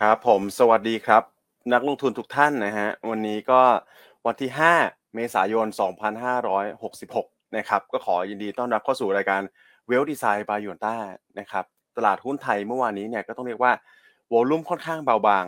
ครับผมสวัสดีครับ นักลงทุนทุกท่านนะฮะวันนี้ก็วันที่ 5 เมษายน 2566 นะครับก็ขอยินดีต้อนรับเข้าสู่รายการเวลดีไซน์บายยูนต้านะครับตลาดหุ้นไทยเมื่อวานนี้เนี่ยก็ต้องเรียกว่าวอลุ่มค่อนข้างเบาบาง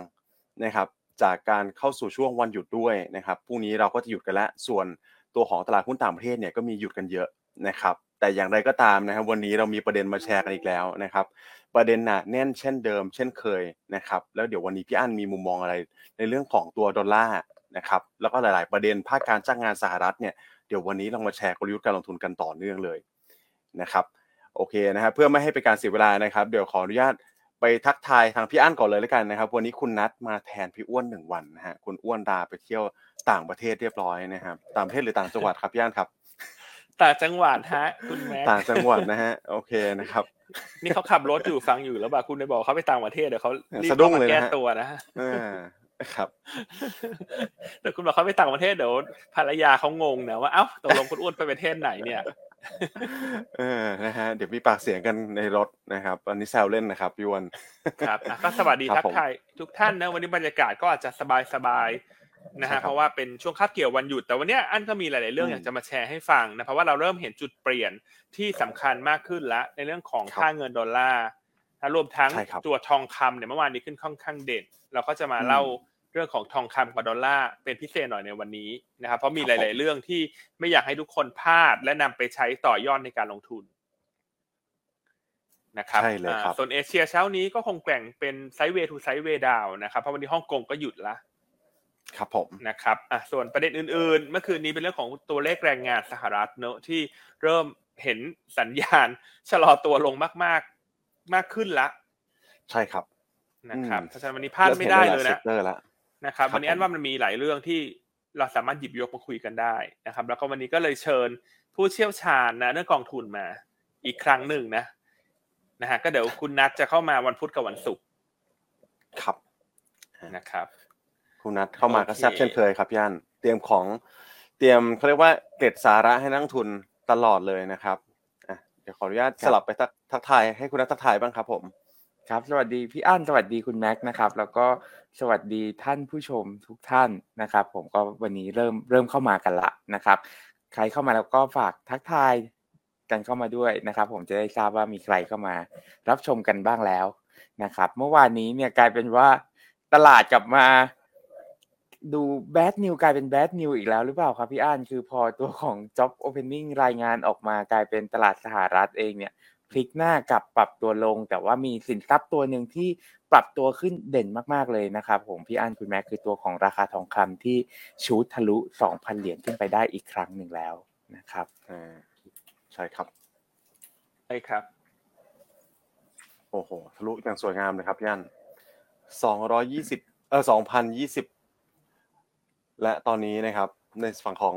นะครับจากการเข้าสู่ช่วงวันหยุดด้วยนะครับพรุ่งนี้เราก็จะหยุดกันแล้วส่วนตัวของตลาดหุ้นต่างประเทศเนี่ยก็มีหยุดกันเยอะนะครับ แต่อย่างไรก็ตามนะครับวันนี้เรามีประเด็นมาแชร์กันอีกแล้วนะครับ ประเด็นหนาแน่นเช่นเดิม เช่นเคยนะครับ แล้วเดี๋ยววันนี้พี่อั้นมีมุมมองอะไร ในเรื่องของตัวดอลลาร์นะครับแล้วก็หลาย ๆ ประเด็นภาคการจ้างงานสหรัฐเนี่ยเดี๋ยววันนี้เรามาแชร์กลยุทธ์การลงทุนกันต่อเนื่องเลยนะครับโอเคนะครับเพื่อไม่ให้เป็นการเสียเวลานะครับ เดี๋ยวขออนุญาตไปทักทายทางพี่อั้นก่อนเลยแล้วกันนะครับ วันนี้คุณนัดมาแทนพี่อ้วนหนึ่งวันนะฮะคุณอ้วนดาไปเที่ยวต่างประเทศเรียบร้อยนะครับต่างประเทศหรือต่างจังหวัดครับพี่อั้นครับ ต่างจังหวัดฮะ คุณแม่ต่างจังหวัดนะฮะ โอเคนะครับ นี่เขาขับรถอยู่ฟังอยู่แล้วบ่าคุณไปบอกเขาไปต่างประเทศเดี๋ยวเขารีบสะดุ้งเข้าเลยมาแก้นะฮะตัวนะฮะอ่าครับแต่คุณบอกเขาไปต่างประเทศเดี๋ยวภรรยาเขางงนะว่าเอ้าตกลงคุณอ้วนไปประเทศไหนเนี่ยเออนะฮะเดี๋ยวมีปากเสียงกันในรถนะครับ อันนี้แซวเล่นนะครับพี่อ้วนครับอะก็สวัสดีครับทักผมทายทุกท่านนะวันนี้บรรยากาศก็อาจจะสบายๆนะใใช่ครัฮะเพราะว่าเป็นช่วงคาบเกี่ยววันหยุด แต่วันเนี้ยอันก็มีหลาย ๆ เรื่องอืมอยากจะมาแชร์ให้ฟังนะเพราะว่าเราเริ่มเห็นจุดเปลี่ยนที่สำคัญมากขึ้นแล้วในเรื่องของครับค่าเงินดอลลาร์นะรวมทั้งใช่ครับตัวทองคำเนี่ยเมื่อวานนี้ขึ้นค่อนข้างเด่น เราก็จะมาอืมเล่าเรื่องของทองคำกับดอลลาร์เป็นพิเศษหน่อยในวันนี้นะครับเพราะมีครับหผมลาย ๆ เรื่องที่ไม่อยากให้ทุกคนพลาดและนำไปใช้ต่อยอดในการลงทุนนะครับใช่เลยครับอ่าส่วนเอเชียเช้านี้ก็คงแกว่งเป็น sideway to sideway down นะครับเพราะวันนี้ฮ่องกงก็หยุดละ ครับผมนะครับอะส่วนประเด็นอื่นๆ เมื่อคืนนี้เป็นเรื่องของตัวเลขแรงงานสหรัฐเนอะที่เริ่มเห็นสัญญาณชะลอตัวลงมากๆมากขึ้นละ ใช่ครับนะครับอืมเพราะฉะนั้นวันนี้พลาดไม่ได้เลยเซนะกเตอร์ละนะครับครับวันนี้อันผมว่ามันมีหลายเรื่องที่เราสามารถหยิบยกมาคุยกันได้นะครับ แล้วก็วันนี้ก็เลยเชิญผู้เชี่ยวชาญนะเรื่องกองทุนมา อีกครั้งหนึ่งนะนะฮะก็เดี๋ยวคุณนัทจะเข้ามาวันพุธกับวันศุกร์ครับนะครับ คุณนัทเข้ามาก็โอเคแซ่บเช่นเคยครับย่านเตรียมของเตรียมเขาเรียกว่าเกร็ดสาระให้นักลงทุนตลอดเลยนะครับอะเดี๋ยวขออนุญาตสลับไปทักทักทายให้คุณนัททักทายบ้างครับผมครับสวัสดีพี่อั้นสวัสดีคุณแม็กซ์นะครับ แล้วก็สวัสดีท่านผู้ชมทุกท่านนะครับ ผมก็วันนี้เริ่มเริ่มเข้ามากันละนะครับ ใครเข้ามาแล้วก็ฝากทักทายกันเข้ามาด้วยนะครับ ผมจะได้ทราบว่ามีใครเข้ามา รับชมกันบ้างแล้วนะครับ เมื่อวานนี้เนี่ยกลายเป็นว่าตลาดกลับมา ดูแบดนิวกลายเป็นแบดนิวอีกแล้วหรือเปล่าครับพี่อั้นคือพอตัวของ Job Opening รายงานออกมากลายเป็นตลาดสหรัฐเองเนี่ยพลิกหน้ากลับปรับตัวลง แต่ว่ามีสินทรัพย์ตัวหนึ่งที่ปรับตัวขึ้นเด่นมากๆเลยนะครับผมพี่อันคุณแม็กคือตัวของราคาทองคำที่ชูดทะลุ 2,000 เหรียญขึ้นไปได้อีกครั้งหนึ่งแล้วนะครับอ่าใช่ครับใช่ครับ โอ้โหทะลุอย่างสวยงามเลยครับย่านสองร้อยยี่สิบเออสองพันยี่สิบ และตอนนี้นะครับในฝั่งของ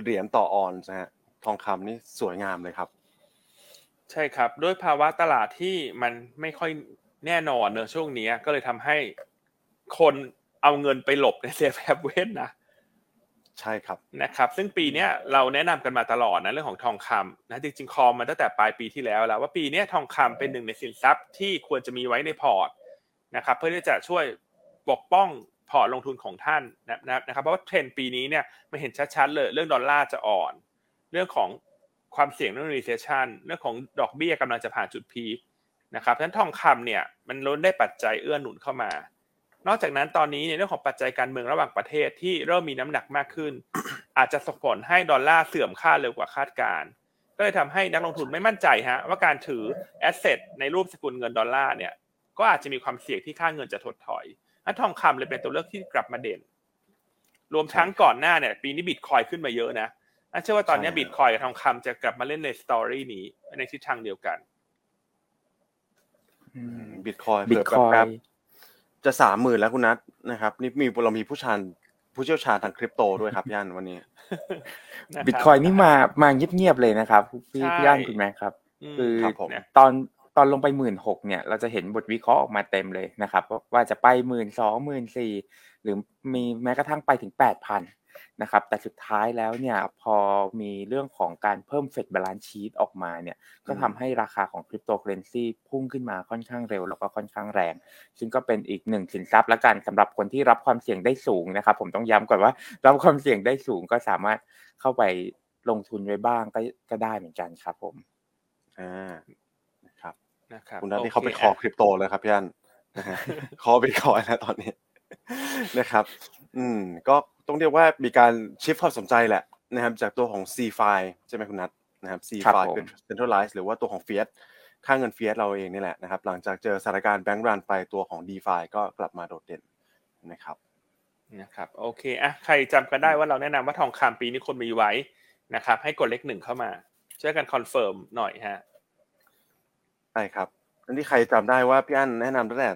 เหรียญต่อออนซ์นะฮะทองคำนี่สวยงามเลยครับ ใช่ครับ ด้วยภาวะตลาดที่มันไม่ค่อยแน่นอนเนอะช่วงนี้ก็เลยทำให้คนเอาเงินไปหลบใน safe haven นะใช่ครับนะครับ ซึ่งปีเนี้ยเราแนะนำกันมาตลอดนะเรื่องของทองคำนะจริงๆ call มาตั้งแต่ปลายปีที่แล้วแล้วว่าปีเนี้ยทองคำเป็นหนึ่งในสินทรัพย์ที่ควรจะมีไว้ในพอร์ตนะครับ เพื่อที่จะช่วยปกป้อง พอร์ตลงทุนของท่านนะครับเพราะว่าเทรนด์ปีนี้เนี่ยมันเห็นชัดๆเลยเรื่องดอลลาร์จะอ่อน เรื่องของความเสี่ยงเรื่อง recession เรื่องของดอกเบี้ยกำลังจะผ่านจุด peak นะครับฉะนั้นทองคำเนี่ยมันล้วนได้ปัจจัยเอื้อหนุนเข้ามา นอกจากนั้นตอนนี้ในเรื่องของปัจจัยการเมืองระหว่างประเทศที่เริ่มมีน้ำหนักมากขึ้น อาจจะส่งผลให้ดอลลาร์เสื่อมค่าเร็วกว่าคาดการณ์ก็เลยทำให้นักลงทุนไม่มั่นใจฮะว่าการถือ asset ในรูปสกุลเงินดอลลาร์เนี่ยก็อาจจะมีความเสี่ยงที่ค่าเงินจะถดถอย นั้นทองคำเลยเป็นตัวเลือกที่กลับมาเด่น รวมทั้งก่อนหน้าเนี่ย ปีนี้บิตคอยน์ขึ้นมาเยอะนะอันเชื่อว่าตอนนี้ใช่บิตคอยน์กับทองคำจะกลับมาเล่นใน story นี้ในทิศทางเดียวกันบิตคอยน์บิตคอยน์แป๊บๆจะสามหมื่นแล้วคุณนัทนะครับ นี่มีเรามีผู้ชาญผู้เชี่ยวชาญทางคริปโตด้วยครับย่านวันนี้นะครับบิตคอยน์นี่มามาเงียบๆเลยนะครับ พี่ใช่พี่อันคุณแม็กครับคือครับผมเนี่ยตอน ตอนลงไปหมื่นหกเนี่ยเราจะเห็นบทวิเคราะห์ออกมาเต็มเลยนะครับ ว่าจะไปหมื่นสองหมื่นสี่หรือมีแม้กระทั่งไปถึงแปดพันนะครับแต่สุดท้ายแล้วเนี่ยพอมีเรื่องของการเพิ่มเฟด balance sheet ออกมาเนี่ยก็ทำให้ราคาของคริปโตเคอเรนซีพุ่งขึ้นมาค่อนข้างเร็ว แล้วก็ค่อนข้างแรง ซึ่งก็เป็นอีกหนึ่งสินทรัพย์ละกันสำหรับคนที่รับความเสี่ยงได้สูงนะครับ ผมต้องย้ำก่อนว่ารับความเสี่ยงได้สูงก็สามารถเข้าไปลงทุนไว้บ้างก็ก็ได้เหมือนกันครับผมอ่า นะครับนะครับคุณนัทนี่โเขาไปคอคริปโตเลยครับพี่อันนะฮะคอไปคอยนะตอนนี้นะครับ อืม ก็ต้องเรียกว่ามีการชิฟความสนใจแหละนะครับ จากตัวของ C f i ใช่ไหมคุณนัทนะครับ CeFi ครับผมเป็น centralized หรือว่าตัวของ Fiat ค่าเงิน Fiat เราเองนี่แหละนะครับ หลังจากเจอสถานการณ์ bank run ไปตัวของ d e f i ก็กลับมาโดดเด่นนะครับนะครับโอเคอะใครจำกันได้ว่าเราแนะนำว่าทองคำปีนี้ควรมีไว้นะครับ ให้กดเลขหนึ่งเข้ามาช่วยกัน confirm หน่อยฮะ ใช่ครับอันนี้ใครจำได้ว่าพี่อันแนะนำตั้งแต่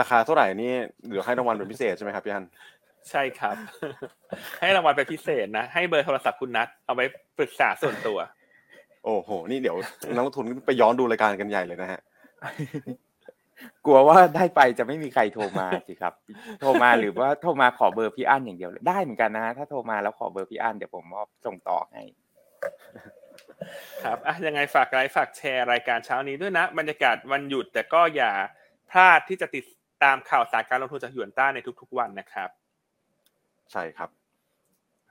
ราคาเท่าไหร่นี่เดี๋ยวให้รางวัลเป็นพิเศษใช่ไหมครับพี่อันใช่ครับ ให้รางวัลเป็นพิเศษนะ ให้เบอร์โทรศัพท์คุณนัทเอาไว้ปรึกษาส่วนตัว โอ้โห นี่เดี๋ยวนักลงทุนไปย้อนดูรายการกันใหญ่เลยนะฮะกลัวว่าได้ไปจะไม่มีใครโทรมาสิครับ โทรมาหรือว่าโทรมาขอเบอร์พี่อั้นอย่างเดียวเลยได้เหมือนกันนะฮะถ้าโทรมาแล้วขอเบอร์พี่อั้นเดี๋ยวผมมอบส่งต่อให้ ครับอะยังไงฝากไลค์ฝากแชร์รายการเช้านี้ด้วยนะ บรรยากาศวันหยุดแต่ก็อย่าพลาดที่จะติดตามข่าวสารการลงทุนจากหยวนต้าในทุก ๆ วันนะครับ ใช่ครับ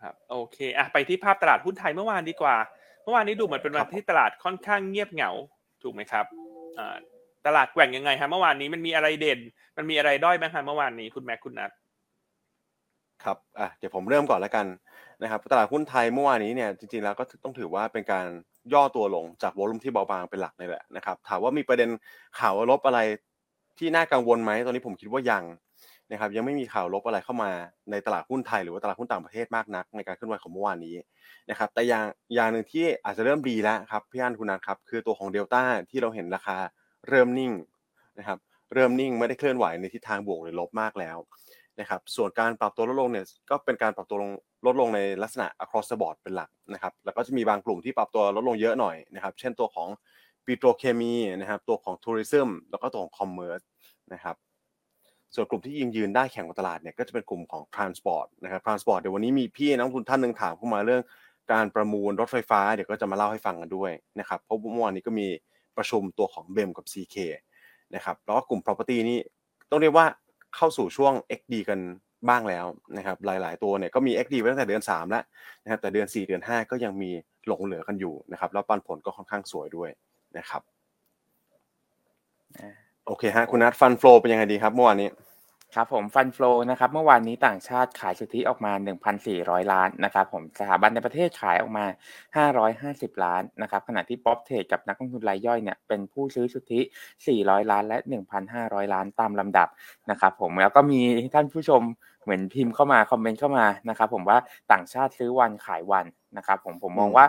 ครับ โอเคอะไปที่ภาพตลาดหุ้นไทยเมื่อวานดีกว่า เมื่อวานนี้ดูเหมือนเป็นวันที่ตลาดค่อนข้างเงียบเหงาถูกไหมครับอ่าตลาดแกว่งยังไงฮะเมื่อวานนี้มันมีอะไรเด่น มันมีอะไรด้อยบ้างฮะเมื่อวานนี้คุณแม็กคุณนัทครับอะเดี๋ยวผมเริ่มก่อนแล้วกัน นะครับตลาดหุ้นไทยเมื่อวานนี้เนี่ยจริงๆแล้วก็ต้องถือว่าเป็นการย่อตัวลงจากวอลุ่มที่เบาบางเป็นหลักนี่แหละนะครับถามว่ามีประเด็นข่าวลบอะไรที่น่ากังวลไหมตอนนี้ผมคิดว่ายังนะครับยังไม่มีข่าวลบอะไรเข้ามาในตลาดหุ้นไทยหรือว่าตลาดหุ้นต่างประเทศมากนัก ในการเคลื่อนไหวของเมื่อวานนี้นะครับแต่อย่างอย่างหนึ่งที่อาจจะเริ่มดีแล้วครับพี่อันคุณนัทครับคือตัวของเดลต้าที่เราเห็นราคาเริ่มนิ่งนะครับเริ่มนิ่งไม่ได้เคลื่อนไหวในทิศทางบวกหรือลบมากแล้ว นะครับส่วนการปรับตัวลดลงเนี่ยก็เป็นการปรับตัวลงลดลงในลักษณะ across the board เป็นหลักนะครับแล้วก็จะมีบางกลุ่มที่ปรับตัวลดลงเยอะหน่อยนะครับเช่นตัวของปิโตรเคมีนะครับตัวของ tourism แล้วก็ตัวของ commerce นะครับส่วนกลุ่มที่ยิงยืนได้แข่งกับตลาดเนี่ยก็จะเป็นกลุ่มของ transport นะครับ transport เดี๋ยววันนี้มีพี่นักลงทุนท่านหนึ่งถามเข้ามาเรื่องการประมูลรถไฟฟ้าเดี๋ยวก็จะมาเล่าให้ฟังกันด้วยนะครับเพราะเมื่อวานนี้ก็มีประชุมตัวของ BEM กับ CK นะครับแล้วก็กลุ่ม property นี่ต้องเรียกว่า เข้าสู่ช่วง XD กันบ้างแล้วนะครับหลาย ๆ ตัวเนี่ยก็มี XD ไว้ตั้งแต่เดือน3แล้วนะครับแต่เดือน 4 เดือน 5 ก็ยังมีหลงเหลือกันอยู่นะครับแล้วปันผลก็ค่อนข้างสวยด้วยนะครับอ่าโอเคฮะคุณนัท fund flow เป็นยังไงดีครับเมื่อวานนี้ ครับผม fund flow นะครับเมื่อวานนี้ต่างชาติขายสุทธิออกมา 1,400 ล้านนะครับผมสถาบันในประเทศขายออกมา 550 ล้านนะครับขณะที่ prop trade กับนักลงทุนรายย่อยเนี่ยเป็นผู้ซื้อสุทธิ 400 ล้านและ 1,500 ล้านตามลำดับนะครับผมแล้วก็มีท่านผู้ชมเหมือนพิมพ์เข้ามาคอมเมนต์เข้ามานะครับผมว่าต่างชาติซื้อวันขายวันนะครับผมผมมองว่า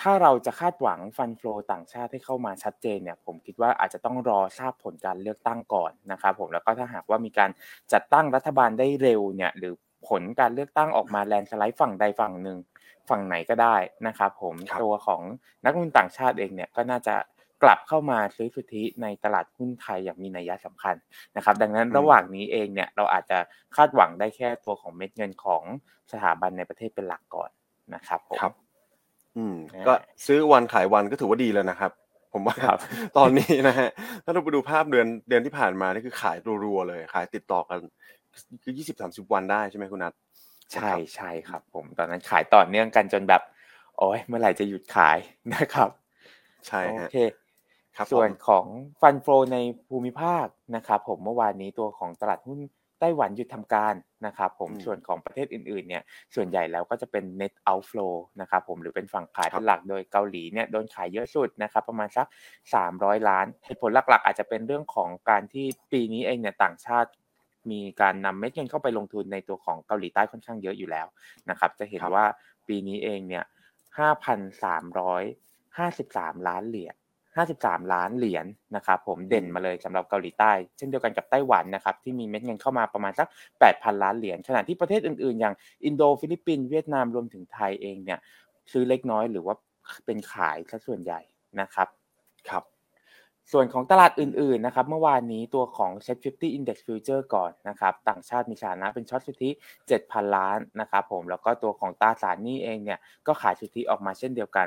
ถ้าเราจะคาดหวังฟันฟลอต่างชาติให้เข้ามาชัดเจนเนี่ยผมคิดว่าอาจจะต้องรอทราบผลการเลือกตั้งก่อนนะครับผมแล้วก็ถ้าหากว่ามีการจัดตั้งรัฐบาลได้เร็วเนี่ยหรือผลการเลือกตั้งออกมาแลนด์สไลด์ฝั่งใดฝั่งหนึ่งฝั่งไหนก็ได้นะครับผมครับตัวของนักลงทุนต่างชาติเองเนี่ยก็น่าจะกลับเข้ามาซื้อสุทธิในตลาดหุ้นไทยอย่างมีนัยสำคัญนะครับ ดังนั้นระหว่างนี้เองเนี่ยเราอาจจะคาดหวังได้แค่ตัวของเม็ดเงินของสถาบันในประเทศเป็นหลักก่อนนะครับผมครับ อืมอ่าก็ซื้อวันขายวันก็ถือว่าดีแล้วนะครับ ผมว่าครับตอนนี้นะฮะถ้าเราไปดูภาพเดือนเดือนที่ผ่านมานี่คือขายรัวๆเลย ขายติดต่อกันคือยี่สิบสามสิบวันได้ใช่ไหมคุณนัทใช่ใช่ครับ ผมตอนนั้นขายต่อเนื่องกันจนแบบ โอ้ยเมื่อไหร่จะหยุดขายนะครับ ใช่โอฮะเคครับส่วนผมของฟันโฟในภูมิภาคนะครับผมเมื่อวานนี้ตัวของตลาดหุ้น ไต้หวันหยุดทำการนะครับผมส่วนของประเทศอื่นๆเนี่ยส่วนใหญ่แล้วก็จะเป็น net outflow นะครับผมหรือเป็นฝั่งขายเป็นหลักโดยเกาหลีเนี่ยโดนขายเยอะสุดนะครับประมาณสัก 300 ล้านเหตุผลหลักๆ อาจจะเป็นเรื่องของการที่ปีนี้เองเนี่ยต่างชาติมีการนำเม็ดเงินเข้าไปลงทุนในตัวของเกาหลีใต้ค่อนข้างเยอะอยู่แล้วนะครับจะเห็นว่าปีนี้เองเนี่ย5,353 ล้านเหรียญ 53 ล้านเหรียญนะครับผมเด่นมาเลยสำหรับเกาหลีใต้ เช่นเดียวกันกับไต้หวันนะครับที่มีเม็ดเงินเข้ามาประมาณสัก 8,000 ล้านเหรียญขณะที่ประเทศอื่นๆ อย่างอินโดฟิลิปปินส์เวียดนามรวมถึงไทยเองเนี่ยซื้อเล็กน้อยหรือว่าเป็นขายซะส่วนใหญ่นะครับครับส่วนของตลาดอื่นๆนะครับเมื่อวานนี้ตัวของ SET50 Index Future ก่อนนะครับต่างชาติมีฐานะเป็น short สุทธิ 7,000 ล้านนะครับผมแล้วก็ตัวของตราสารหนี้เองเนี่ยก็ขายสุทธิออกมาเช่นเดียวกัน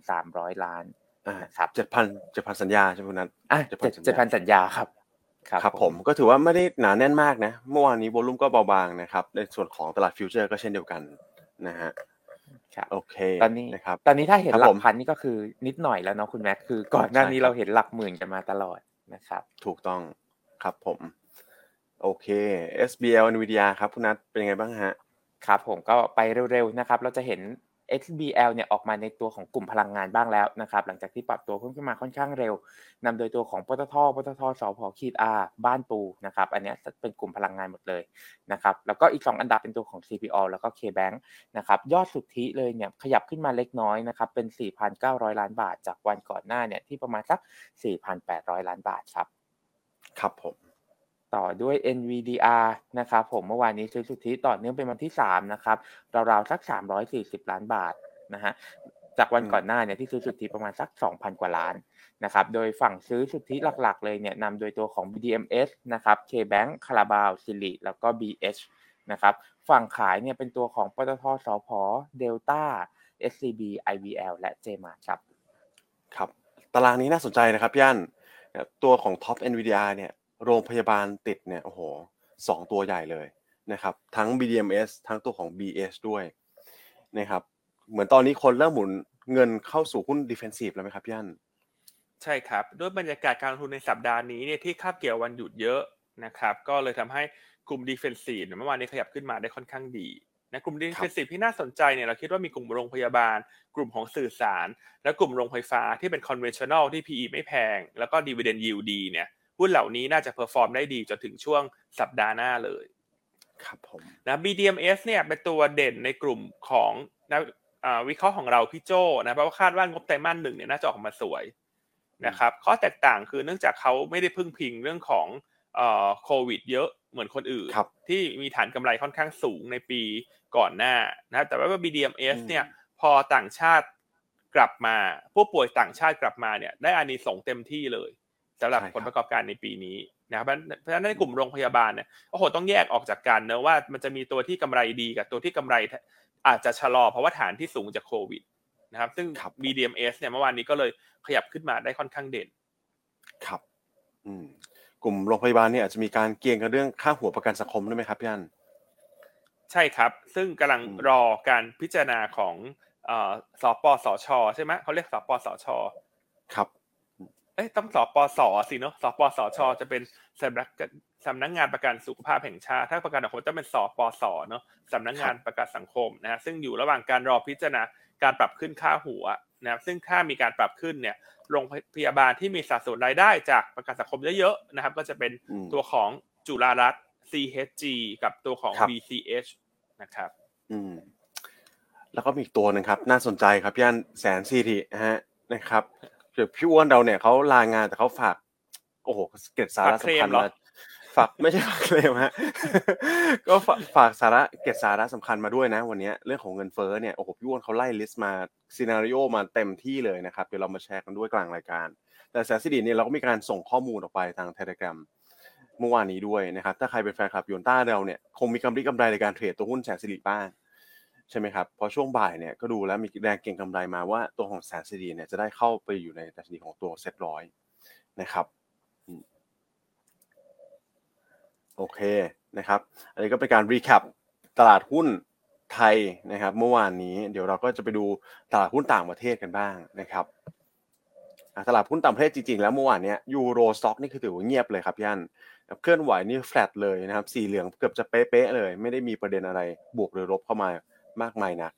3,300 ล้าน อ่านะครับเจ็ดพันเจ็ดพันสัญญาใช่ไหมคุณนัทอะ7,000เจ็ดพันสัญญาครับครับผมก็ถือว่าไม่ได้หนาแน่นมากนะ เมื่อวานนี้วอลุ่มก็เบาบางนะครับ ในส่วนของตลาดฟิวเจอร์ก็เช่นเดียวกันนะฮะครับโอเคตอนนี้นะครับตอนนี้ถ้าเห็นครับหลัผกมพันนี่ก็คือนิดหน่อยแล้วเนาะคุณแม็กคือก่อนหน้าใช่นี้ครับเราเห็นหลักหมื่นกันมาตลอดนะครับ ถูกต้องครับผมโอเค SBL Nvidia ครับคุณนัทเป็นยังไงบ้างฮะครับผมก็ไปเร็วๆนะครับ เราจะเห็น XBL เนี่ยออกมาในตัวของกลุ่มพลังงานบ้างแล้วนะครับ หลังจากที่ปรับตัวขึ้นมาค่อนข้างเร็วนำโดยตัวของปตทปตทสพขีดอาบ้านปูนะครับ อันนี้เป็นกลุ่มพลังงานหมดเลยนะครับ แล้วก็อีก 2 อันดับเป็นตัวของ CPO แล้วก็ KBank นะครับ ยอดสุทธิเลยเนี่ยขยับขึ้นมาเล็กน้อยนะครับ เป็น 4,900 ล้านบาท จากวันก่อนหน้าเนี่ยที่ประมาณสัก 4,800 ล้านบาทครับ ครับผม ต่อด้วย NVDR นะครับผมเมื่อวานนี้ซื้อสุทธิต่อเนื่องเป็นวันที่ 3 นะครับราวๆสัก 340 ล้านบาทนะฮะจากวันก่อนหน้าเนี่ยที่ซื้อสุทธิประมาณสัก 2,000 กว่าล้านนะครับโดยฝั่งซื้อสุทธิหลักๆ เลยเนี่ยนำโดยตัวของ BDMs นะครับ KBank คาราบาวซิลิแล้วก็ BH นะครับฝั่งขายเนี่ยเป็นตัวของปตทสพเดลต้า SCB IVL และ JMart ครับครับ ตารางนี้น่าสนใจนะครับพี่อันตัวของ Top NVDR เนี่ย โรงพยาบาลติดเนี่ยโอ้โหสองตัวใหญ่เลยนะครับ ทั้ง BDMs ทั้งตัวของ BH ด้วยนะครับ เหมือนตอนนี้คนเริ่มหมุนเงินเข้าสู่หุ้น defensive แล้วไหมครับพี่อันใช่ครับ ด้วยบรรยากาศการลงทุนในสัปดาห์นี้เนี่ยที่คาบเกี่ยววันหยุดเยอะนะครับ ก็เลยทำให้กลุ่ม defensive เนี่ยเมื่อวานนี้ขยับขึ้นมาได้ค่อนข้างดีนะกลุ่ม defensive ที่น่าสนใจเนี่ยเราคิดว่ามีกลุ่มโรงพยาบาล กลุ่มของสื่อสาร และกลุ่มโรงไฟฟ้าที่เป็น conventional ที่ PE ไม่แพง แล้วก็ dividend yield ดีเนี่ย หุ้นเหล่านี้น่าจะ perform ได้ดีจนถึงช่วงสัปดาห์หน้าเลยครับผมนะ BDMs เนี่ยเป็นตัวเด่นในกลุ่มของนักอ่าวิเคราะห์ของเราพี่โจนะเพราะว่าคาดว่างบไตรมาสหนึ่งเนี่ยน่าจะออกมาสวยนะครับข้อแตกต่างคือเนื่องจากเขาไม่ได้พึ่งพิงเรื่องของเอ่อโควิด เยอะเหมือนคนอื่นครับที่มีฐานกำไรค่อนข้างสูงในปีก่อนหน้านะแต่ว่า BDMs อืมเนี่ยพอต่างชาติกลับมา ผู้ป่วยต่างชาติกลับมาเนี่ยได้อานิสงส์เต็มที่เลย สำหรับผลประกอบการในปีนี้นะครับเพราะฉะนั้นในกลุ่มโรงพยาบาลเนี่ยโอ้โหต้องแยกออกจากกันเนะว่ามันจะมีตัวที่กำไรดีกับตัวที่กำไรอาจจะชะลอเพราะว่าฐานที่สูงจากโควิดนะครับ ซึ่งครับ BDMs เนี่ยเมื่อวานนี้ก็เลยขยับขึ้นมาได้ค่อนข้างเด่น ครับ อืม กลุ่มโรงพยาบาลเนี่ยอาจจะมีการเกี่ยงกันเรื่องค่าหัวประกันสังคมด้วยไหมครับพี่อันใช่ครับ ซึ่งกำลังอืมรอการพิจารณาของเอ่อสปสชใช่ไหมเขาเรียกสปสช ครับ เอ้ยต้องสปสสิเนาะสปสช จะเป็นสำนักสำนักงานประกันสุขภาพแห่งชาติ ถ้าประกันสังคมจะเป็นสปสเนาะสำนักงานประกันสังคมนะฮะซึ่งอยู่ระหว่างการรอพิจารณาการปรับขึ้นค่าหัวนะครับซึ่งถ้ามีการปรับขึ้นเนี่ยโรงพยาบาลที่มีสัดส่วนรายได้จากประกันสังคมเยอะๆนะครับ ก็จะเป็นอืมตัวของจุฬารัตน์ CHG กับตัวของครับ BCH นะครับ อืม แล้วก็มีอีกตัวหนึ่งครับ น่าสนใจครับพี่อันแสนซีทีนะฮะนะครับ เดี๋ยวพี่อ้วนเราเนี่ยเขาลางานแต่เขาฝาก โอ้โหเกร็ดสาระฝากเคลสำมคัญเหรอมาฝากไม่ใช่ฝากเคลมฮะก็ฝากฝากสาระเกร็ดสาระสำคัญมาด้วยนะ วันเนี้ยเรื่องของเงินเฟ้อเนี่ยโอ้โหพี่อันเขาไล่ list มา scenario มาเต็มที่เลยนะครับเดี๋ยวเรามาแชร์กันด้วยกลางรายการ แต่แสนสิริเนี่ยเราก็มีการส่งข้อมูลออกไปทาง Telegram เมื่อวานนี้ด้วยนะครับถ้าใครเป็นแฟนคลับหยวนต้าเราเนี่ยคงมีกำไรกำไรในการ trade ตัวหุ้นแสนสิริบ้าง ใช่ไหมครับพอช่วงบ่ายเนี่ยก็ดูแล้วมีแรงเก็งกำไรมาว่าตัวของแสนสิริเนี่ยจะได้เข้าไปอยู่ในดัชนีของตัวเซ็ตร้อยนะครับโอเคนะครับ อันนี้ก็เป็นการ recap ตลาดหุ้นไทยนะครับ เมื่อวานนี้เดี๋ยวเราก็จะไปดูตลาดหุ้นต่างประเทศกันบ้างนะครับตลาดหุ้นต่างประเทศจริงๆแล้วเมื่อวานเนี้ย Euro Stoxx นี่คือถือว่าเงียบเลยครับพี่อันเคลื่อนไหวนี่แฟลตเลยนะครับ สีเหลืองเกือบจะเป๊ะๆเลย ไม่ได้มีประเด็นอะไรบวกหรือลบเข้ามา มากมายนัก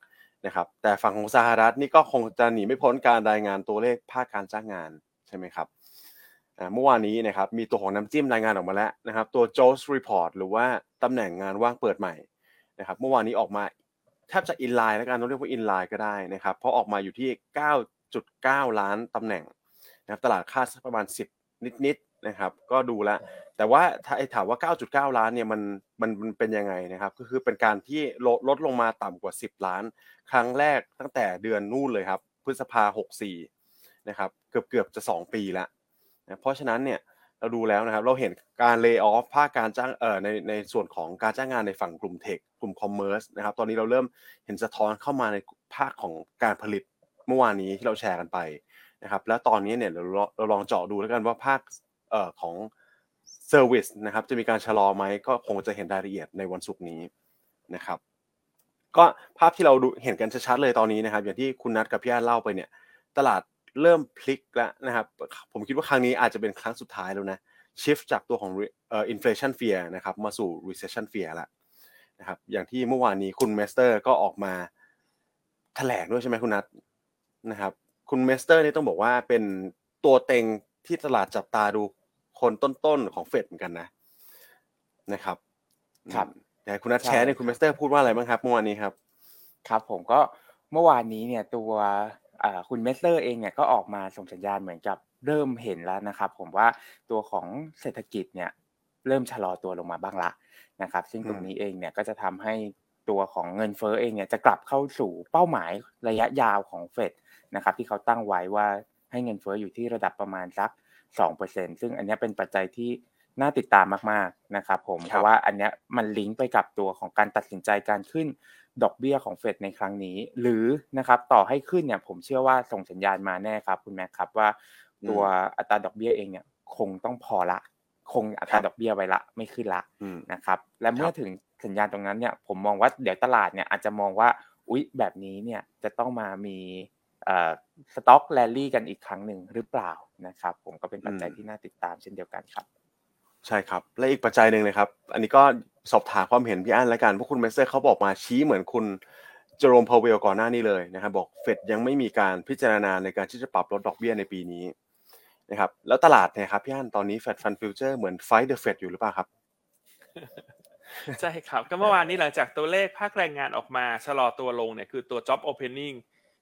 นะครับ แต่ฝั่งของสหรัฐนี่ก็คงจะหนีไม่พ้นการรายงานตัวเลขภาคการจ้างงานใช่ไหมครับเมื่อวานนี้นะครับมีตัวของน้ำจิ้มรายงานออกมาแล้วนะครับ ตัว JOLTS Report หรือว่าตำแหน่งงานว่างเปิดใหม่นะครับ เมื่อวานนี้ออกมาแทบจะอินไลน์แล้วกันต้องเรียกว่าอินไลน์ก็ได้นะครับ เพราะออกมาอยู่ที่ 9.9 ล้านตำแหน่งนะครับตลาดคาดสักประมาณ 10 นิดๆ นะครับ ก็ดูแล้วแต่ว่าถ้าไอ้ถามว่า 9.9 ล้านเนี่ยมันมันมันเป็นยังไงนะครับ ก็คือเป็นการที่ลดลดลงมาต่ำกว่า 10 ล้าน ครั้งแรกตั้งแต่เดือนนู่นเลยครับ พฤษภา 64 นะครับ เกือบเกือบจะ 2 ปีละนะเพราะฉะนั้นเนี่ยเราดูแล้วนะครับ เราเห็นการ layoff ภาคการจ้างเอ่อในในส่วนของการจ้างงานในฝั่งกลุ่ม tech กลุ่ม commerce นะครับ ตอนนี้เราเริ่มเห็นสะท้อนเข้ามาในภาคของการผลิตเมื่อวานนี้ที่เราแชร์กันไปนะครับ แล้วตอนนี้เนี่ยเราเราลองเจาะดูแล้วกันว่าภาคเอ่อ ของ service นะครับจะมีการชะลอไหมก็คงจะเห็นรายละเอียดในวันศุกร์นี้นะครับก็ภาพที่เราดูเห็นกันชัดๆเลยตอนนี้นะครับ อย่างที่คุณนัทกับพี่อาเล่าไปเนี่ยตลาดเริ่มพลิกแล้วนะครับ ผมคิดว่าครั้งนี้อาจจะเป็นครั้งสุดท้ายแล้วนะ shift จากตัวของเอ่อ inflation fear นะครับมาสู่ recession fear แล้วนะครับอย่างที่เมื่อวานนี้คุณเมสเตอร์ก็ออกมาแถลงด้วยใช่ไหมคุณนัทนะครับคุณเมสเตอร์นี่ต้องบอกว่าเป็นตัวเต็งที่ตลาดจับตาดู คนต้นๆของเฟดเหมือนกันนะ นะครับ ครับแต่คุณนัทใช่แชร์เนี่ยคุณเมสเตอร์พูดว่าอะไรบ้างครับเมื่อวานนี้ครับ ครับ ผมก็เมื่อวานนี้เนี่ย ตัวอ่าคุณเมสเตอร์เองเนี่ยก็ออกมาส่งสัญญาณเหมือนกับเริ่มเห็นแล้วนะครับ ผมว่าตัวของเศรษฐกิจเนี่ยเริ่มชะลอตัวลงมาบ้างละนะครับ ซึ่งตรงนี้เองเนี่ยก็จะทำให้ตัวของเงินเฟ้อเองเนี่ยจะกลับเข้าสู่เป้าหมายระยะยาวของเฟดนะครับ ที่เขาตั้งไว้ว่าให้เงินเฟ้ออยู่ที่ระดับประมาณสัก 2%ซึ่งอันเนี้ยเป็นปัจจัยที่น่าติดตามมากๆนะครับผมครับเพราะว่าอันเนี้ยมันลิงก์ไปกับตัวของการตัดสินใจการขึ้นดอกเบี้ยของเฟดในครั้งนี้ หรือนะครับต่อให้ขึ้นเนี่ยผมเชื่อว่าส่งสัญญาณมาแน่ครับคุณแม็กครับว่าตัวอัตราดอกเบี้ยเองเนี่ยคงต้องพอละ คงอัตราดอกเบี้ยไว้ละไม่ขึ้นละอืมนะครับและเมื่อถึงสัญญาณตรงนั้นเนี่ยผมมองว่าเดี๋ยวตลาดเนี่ยอาจจะมองว่าอุ๊ยแบบนี้เนี่ยจะต้องมามีเอ่อ stock rally กันอีกครั้งหนึ่งหรือเปล่านะครับ ผมก็เป็นปัจจัยอืมที่น่าติดตามเช่นเดียวกันครับ ใช่ครับ และอีกปัจจัยหนึ่งนะครับ อันนี้ก็สอบถามความเห็นพี่อั้นแล้วกันเพราะคุณเมสเตอร์เขาบอกมาชี้เหมือนคุณเจอโรมพาวเวลก่อนหน้านี้เลยนะครับ บอกเฟดยังไม่มีการพิจารณาในการที่จะปรับลดดอกเบี้ยในปีนี้นะครับแล้วตลาดเนี่ยครับพี่อั้นตอนนี้ Fed Fund Future เหมือน fight the Fed อยู่หรือเปล่าครับใช่ครับ ก็เมื่อวานนี้หลังจากตัวเลขภาคแรงงานออกมาชะลอตัวลงเนี่ยคือตัว job opening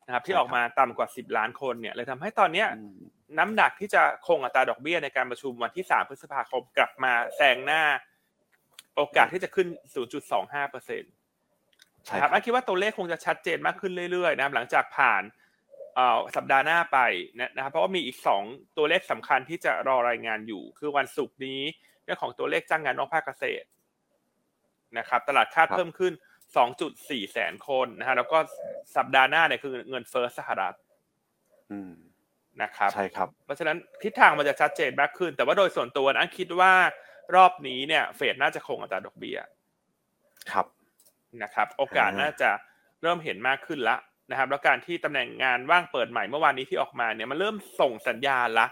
นะครับที่ใช่อครับอกมาต่ำกว่า 10 ล้านคนเนี่ยเลยทำให้ตอนเนี้ยอืมน้ำหนักที่จะคงอัตราดอกเบี้ยในการประชุมวันที่ 3 พฤษภาคมกลับมาแซงหน้า โอกาสที่จะขึ้น 0.25เปอร์เซ็นต์ใช่คครัรับบอันคิดว่าตัวเลขคงจะชัดเจนมากขึ้นเรื่อยๆนะครับหลังจากผ่านเอ่อสัปดาห์หน้าไปนะนะครับเพราะว่ามีอีก 2 ตัวเลขสำคัญที่จะรอรายงานอยู่ คือวันศุกร์นี้เรื่องของตัวเลขจ้างงานนอกภาคเกษตรนะครับ ตลาดคาดครับเพิ่มขึ้น 2.4 แสนคนนะฮะแล้วก็สัปดาห์หน้าเนี่ยคือเงินเฟ้อสหรัฐอืมนะครับใช่ครับเพราะฉะนั้นทิศทางมันจะชัดเจนมากขึ้น แต่ว่าโดยส่วนตัวนะคิดว่ารอบนี้เนี่ย เฟดน่าจะคงอัตราดอกเบี้ยครับนะครับ โอกาสอ่าน่าจะเริ่มเห็นมากขึ้นละนะครับ แล้วการที่ตำแหน่งงานว่างเปิดใหม่เมื่อวานนี้ที่ออกมาเนี่ยมันเริ่มส่งสัญญาณละ